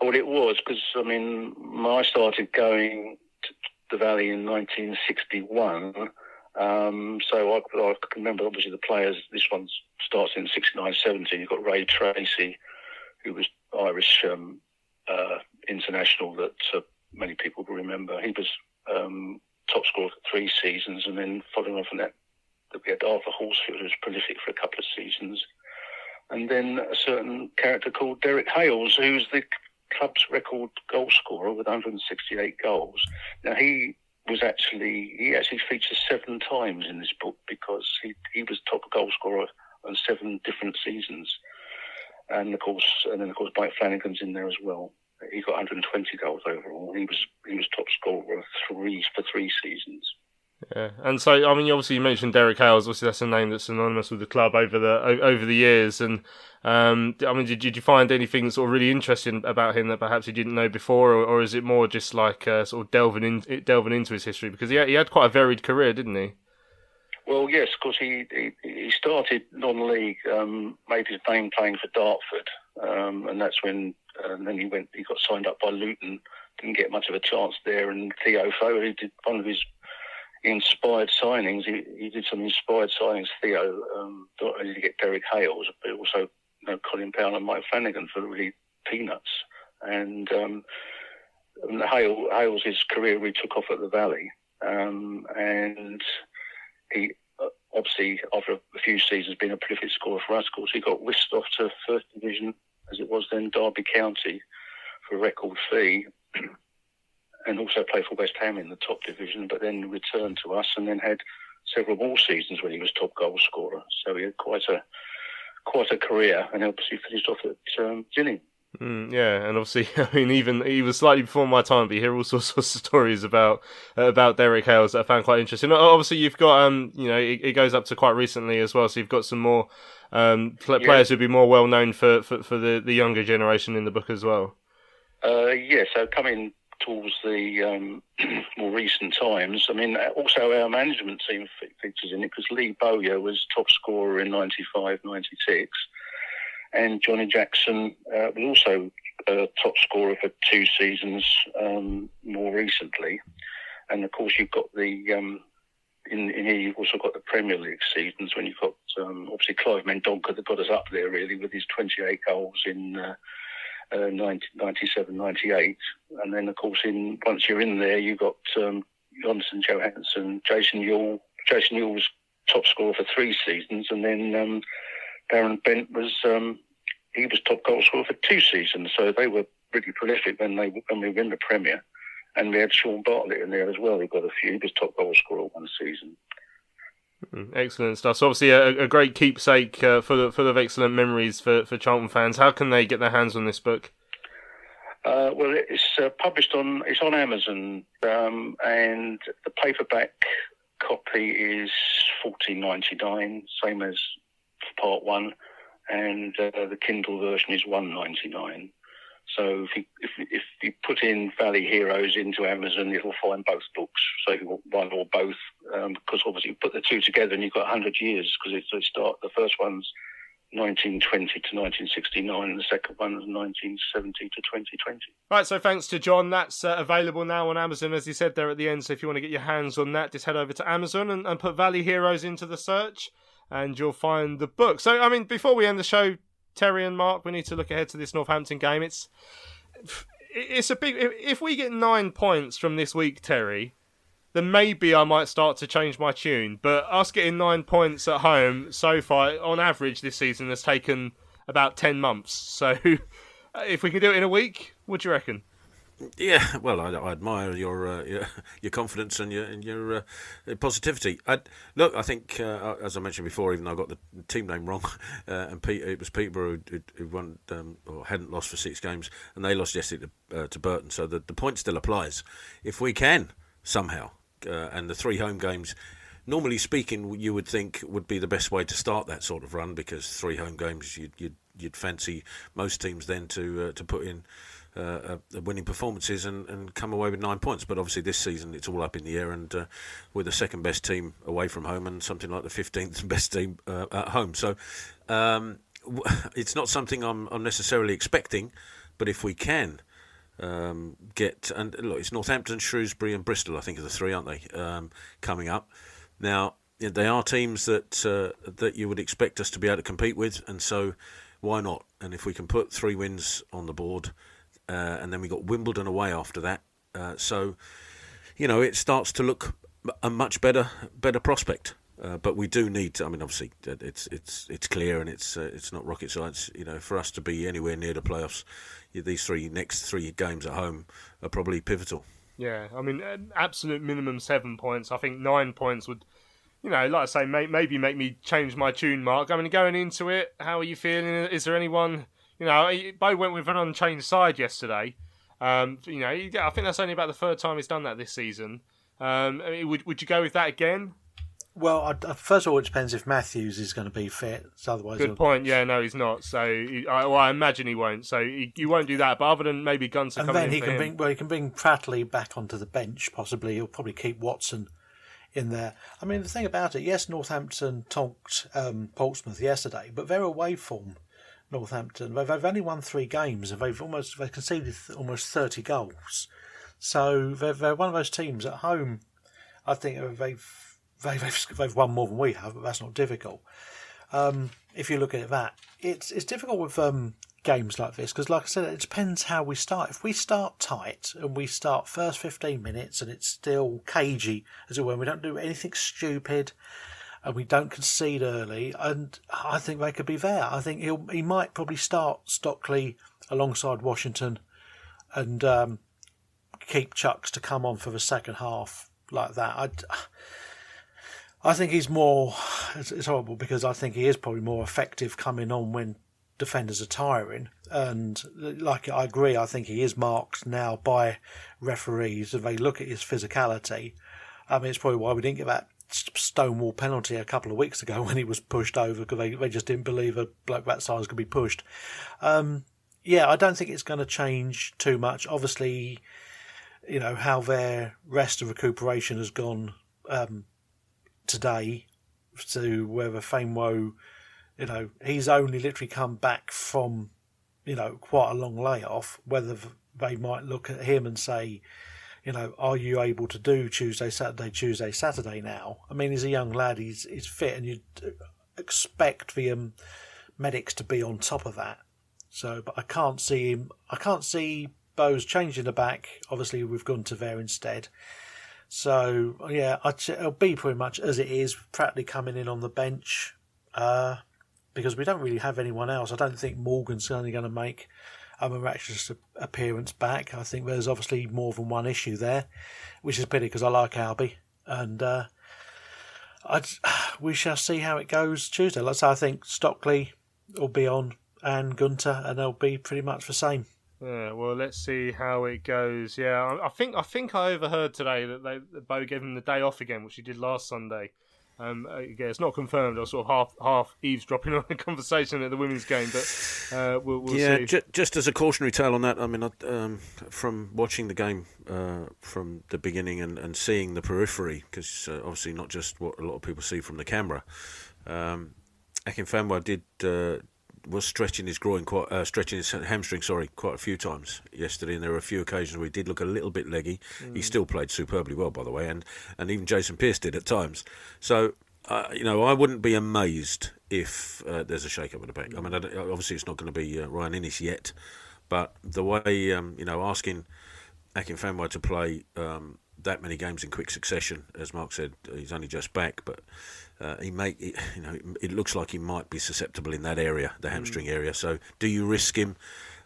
Well, it was because I mean, I started going to the Valley in 1961. Um, so I, I, can remember obviously the players. This one starts in 69 70. You've got Ray Treacy, who was Irish um, uh, international that uh, many people will remember. He was um, top scorer for three seasons, and then following on from that, we had Arthur Horsfield, who was prolific for a couple of seasons, and then a certain character called Derek Hales, who's the club's record goal scorer with 168 goals. Now he was actually he actually features seven times in this book because he he was top goal scorer on seven different seasons, and of course and then of course Mike Flanagan's in there as well. He got 120 goals overall. He was he was top scorer three for three seasons. Yeah, and so I mean, obviously you mentioned Derek Hales. Obviously, that's a name that's synonymous with the club over the over the years. And um, I mean, did, did you find anything sort of really interesting about him that perhaps you didn't know before, or, or is it more just like uh, sort of delving in delving into his history because he had, he had quite a varied career, didn't he? Well, yes, because he, he, he started non-league, um, made his name playing for Dartford, um, and that's when and then he went. He got signed up by Luton. Didn't get much of a chance there, and Theo Foley did one of his inspired signings. He, he did some inspired signings. Theo um, not only to get Derek Hales, but also you know, Colin Powell and Mike Flanagan for really peanuts. And um, and Hale, Hales, his career really took off at the Valley, um, and he uh, obviously after a few seasons been a prolific scorer for us. Of course, he got whisked off to First Division, as it was then, Derby County, for a record fee, and also played for West Ham in the top division. But then returned to us, and then had several more seasons when he was top goal scorer. So he had quite a quite a career, and obviously finished off at um, Gillingham. Mm, yeah, and obviously, <laughs> I mean, even he was slightly before my time, but you hear all sorts of <laughs> stories about uh, about Derek Hales that I found quite interesting. Obviously, you've got um, you know, it, it, goes up to quite recently as well, so you've got some more um pl- yeah. players who'd be more well known for, for, for the the younger generation in the book as well. Uh, yeah, so coming towards the um, <clears throat> more recent times. I mean, also our management team features in it because Lee Bowyer was top scorer in 95, 96. And Johnny Jackson uh, was also a top scorer for two seasons um, more recently. And of course, you've got the um, in, in, here you've also got the Premier League seasons when you've got um, obviously Clive Mendonca that got us up there really with his 28 goals in uh, uh, 90, 97, 98. And then, of course, in once you're in there, you've got um, Jonatan Johansson, Jason Euell. Jason Euell was top scorer for three seasons, and then um, Darren Bent was um, he was top goal scorer for two seasons. So they were pretty prolific when they when we were in the Premier. And we had Shaun Bartlett in there as well. He got a few. He was top goal scorer one season. Mm, excellent stuff. So obviously, a, a great keepsake uh, full, of, full of excellent memories for, for Charlton fans. How can they get their hands on this book? Uh, well, it's uh, published on it's on Amazon, um, and the paperback copy is fourteen ninety nine, same as part one, and uh, the Kindle version is one ninety nine. So if you if, if you put in Valley Heroes into Amazon, you'll find both books. So you want one or both, um, because obviously you put the two together and you've got 100 years because they start. The first one's 1920 to 1969, and the second one is 1970 to 2020. Right, so thanks to John. That's uh, available now on Amazon, as he said there at the end. So if you want to get your hands on that, just head over to Amazon and, and put Valley Heroes into the search, and you'll find the book. So, I mean, before we end the show, Terry and Mark, we need to look ahead to this Northampton game. It's it's a big. If we get nine points from this week, Terry, then maybe I might start to change my tune. But us getting nine points at home so far, on average this season, has taken about ten months. So <laughs> if we can do it in a week, what do you reckon? Yeah, <laughs> well, I, I admire your, uh, your, <laughs> your confidence and your and your uh, positivity. I, look, I think uh, as I mentioned before, even though I got the team name wrong, <laughs> uh, and Pete, it was Peterborough who, who won um, or hadn't lost for six games, and they lost yesterday to, uh, to Burton. So the the point still applies. If we can somehow, uh, and the three home games normally speaking, you would think would be the best way to start that sort of run because three home games, you'd you'd, you'd fancy most teams then to to put in uh, uh, winning performances and, and come away with nine points. But obviously, this season it's all up in the air, and uh, we're the second best team away from home and something like the 15th <laughs> best team uh, at home. So um, <laughs> it's not something I'm, I'm, necessarily expecting, but if we can. Um, get and look, it's Northampton, Shrewsbury, and Bristol. I think are the three, aren't they? Um, coming up now, they are teams that uh, that you would expect us to be able to compete with, and so why not? And if we can put three wins on the board, uh, and then we got Wimbledon away after that. Uh, so, you know, it starts to look a much better better prospect. Uh, but we do need to. I mean, obviously, it's it's it's clear and it's uh, it's not rocket science. You know, for us to be anywhere near the playoffs, these three next three games at home are probably pivotal. Yeah, I mean, absolute minimum seven points. I think nine points would, you know, like I say, may, maybe make me change my tune. Mark, I mean, going into it, how are you feeling? Is there anyone you know, Bo went with an unchanged side yesterday. Um, you know, I think that's only about the third time he's done that this season. Um, I mean, would would you go with that again? Well, I, first of all, it depends if Matthews is going to be fit. So otherwise, good point. Yeah, no, he's not. So, he, I, well, I imagine he won't. So, he, you won't do that. But other than maybe Gunter and coming then he can him. bring well, he can bring Pratley back onto the bench. Possibly, he'll probably keep Watson in there. I mean, the thing about it, yes, Northampton tonked um, Portsmouth yesterday, but their away form Northampton. They've, they've only won three games and they've almost they've conceded almost thirty goals. So they're, they're one of those teams at home. I think they've they've they've won more than we have, but that's not difficult. Um, if you look at it that it's it's difficult with um, games like this because, like I said, it depends how we start. If we start tight and we start first 15 minutes and it's still cagey, as it were, we don't do anything stupid and we don't concede early, and I think they could be there. I think he'll he might probably start Stockley alongside Washington and um, keep Chuks to come on for the second half like that. I, I think he's more. It's, it's horrible because I think he is probably more effective coming on when defenders are tiring. And like I agree, I think he is marked now by referees and they look at his physicality. I mean, it's probably why we didn't get that stonewall penalty a couple of weeks ago <laughs> when he was pushed over because they, they just didn't believe a bloke that size could be pushed. Um, yeah, I don't think it's going to change too much. Obviously, you know, how their rest of recuperation has gone um, today to whether Famewo you know, he's only literally come back from, you know, quite a long layoff. Whether they might look at him and say, you know, are you able to do Tuesday, Saturday, Tuesday, Saturday now? I mean, he's a young lad, he's, he's fit, and you'd expect the um, medics to be on top of that. So, but I can't see him, I can't see Bowes changing the back. Obviously, we've gone to there instead. So, yeah, it'll be pretty much as it is, practically coming in on the bench. Uh, because we don't really have anyone else. I don't think Morgan's only going to make a miraculous appearance back. I think there's obviously more than one issue there, which is pity because I like Albie. And uh, <sighs> we shall see how it goes Tuesday. Let's say I think Stockley will be on and Gunter, and they'll be pretty much the same. Yeah, well, let's see how it goes. Yeah, I think I think I overheard today that they that Bo gave him the day off again, which he did last Sunday. Um, again, it's not confirmed. I was sort of half half eavesdropping <laughs> on a conversation at the women's game, but uh, we'll, we'll yeah, see. just as a cautionary tale on that, I mean, um, from watching the game uh, from the beginning and, and seeing the periphery, because uh, obviously not just what a lot of people see from the camera. Um, Akin Famewo did uh, was stretching his groin quite, uh, stretching his hamstring, sorry, quite a few times yesterday, and there were a few occasions where he did look a little bit leggy. Mm. He still played superbly well, by the way, and and even Jason Pearce did at times. So. Uh, you know, I wouldn't be amazed if uh, there's a shake-up at the back. I mean, obviously it's not going to be uh, Ryan Inniss yet, but the way um, you know asking Akin Famewo to play um, that many games in quick succession, as Mark said, he's only just back, but uh, he may, <laughs> you know, it looks like he might be susceptible in that area, the hamstring mm. area. So, do you risk him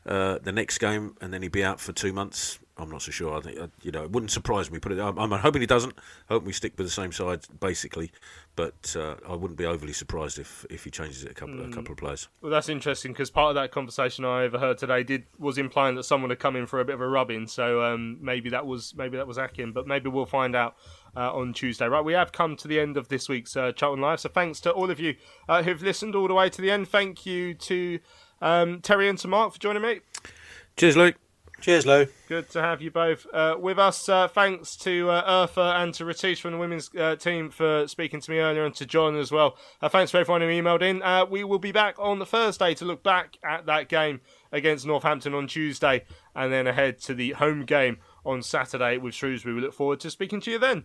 uh, the next game and then he'd be out for two months? I'm not so sure. I think uh, you know it wouldn't surprise me. Put it. I'm, I'm hoping he doesn't. Hoping we stick with the same side basically, but uh, I wouldn't be overly surprised if, if he changes it a couple mm. a couple of players. Well, that's interesting because part of that conversation I overheard today did was implying that someone had come in for a bit of a rubbing. So um, maybe that was maybe that was Akin, but maybe we'll find out. Uh, on Tuesday. Right, we have come to the end of this week's uh, Charlton Live. So thanks to all of you uh, who've listened all the way to the end. Thank you to um, Terry and to Mark for joining me. Cheers, Luke. Cheers, Lou. Good to have you both uh, with us. Uh, thanks to uh, Eartha and to Riteesh from the women's uh, team for speaking to me earlier and to John as well. Uh, thanks for everyone who emailed in. Uh, we will be back on the Thursday to look back at that game against Northampton on Tuesday and then ahead to the home game on Saturday with Shrewsbury. We look forward to speaking to you then.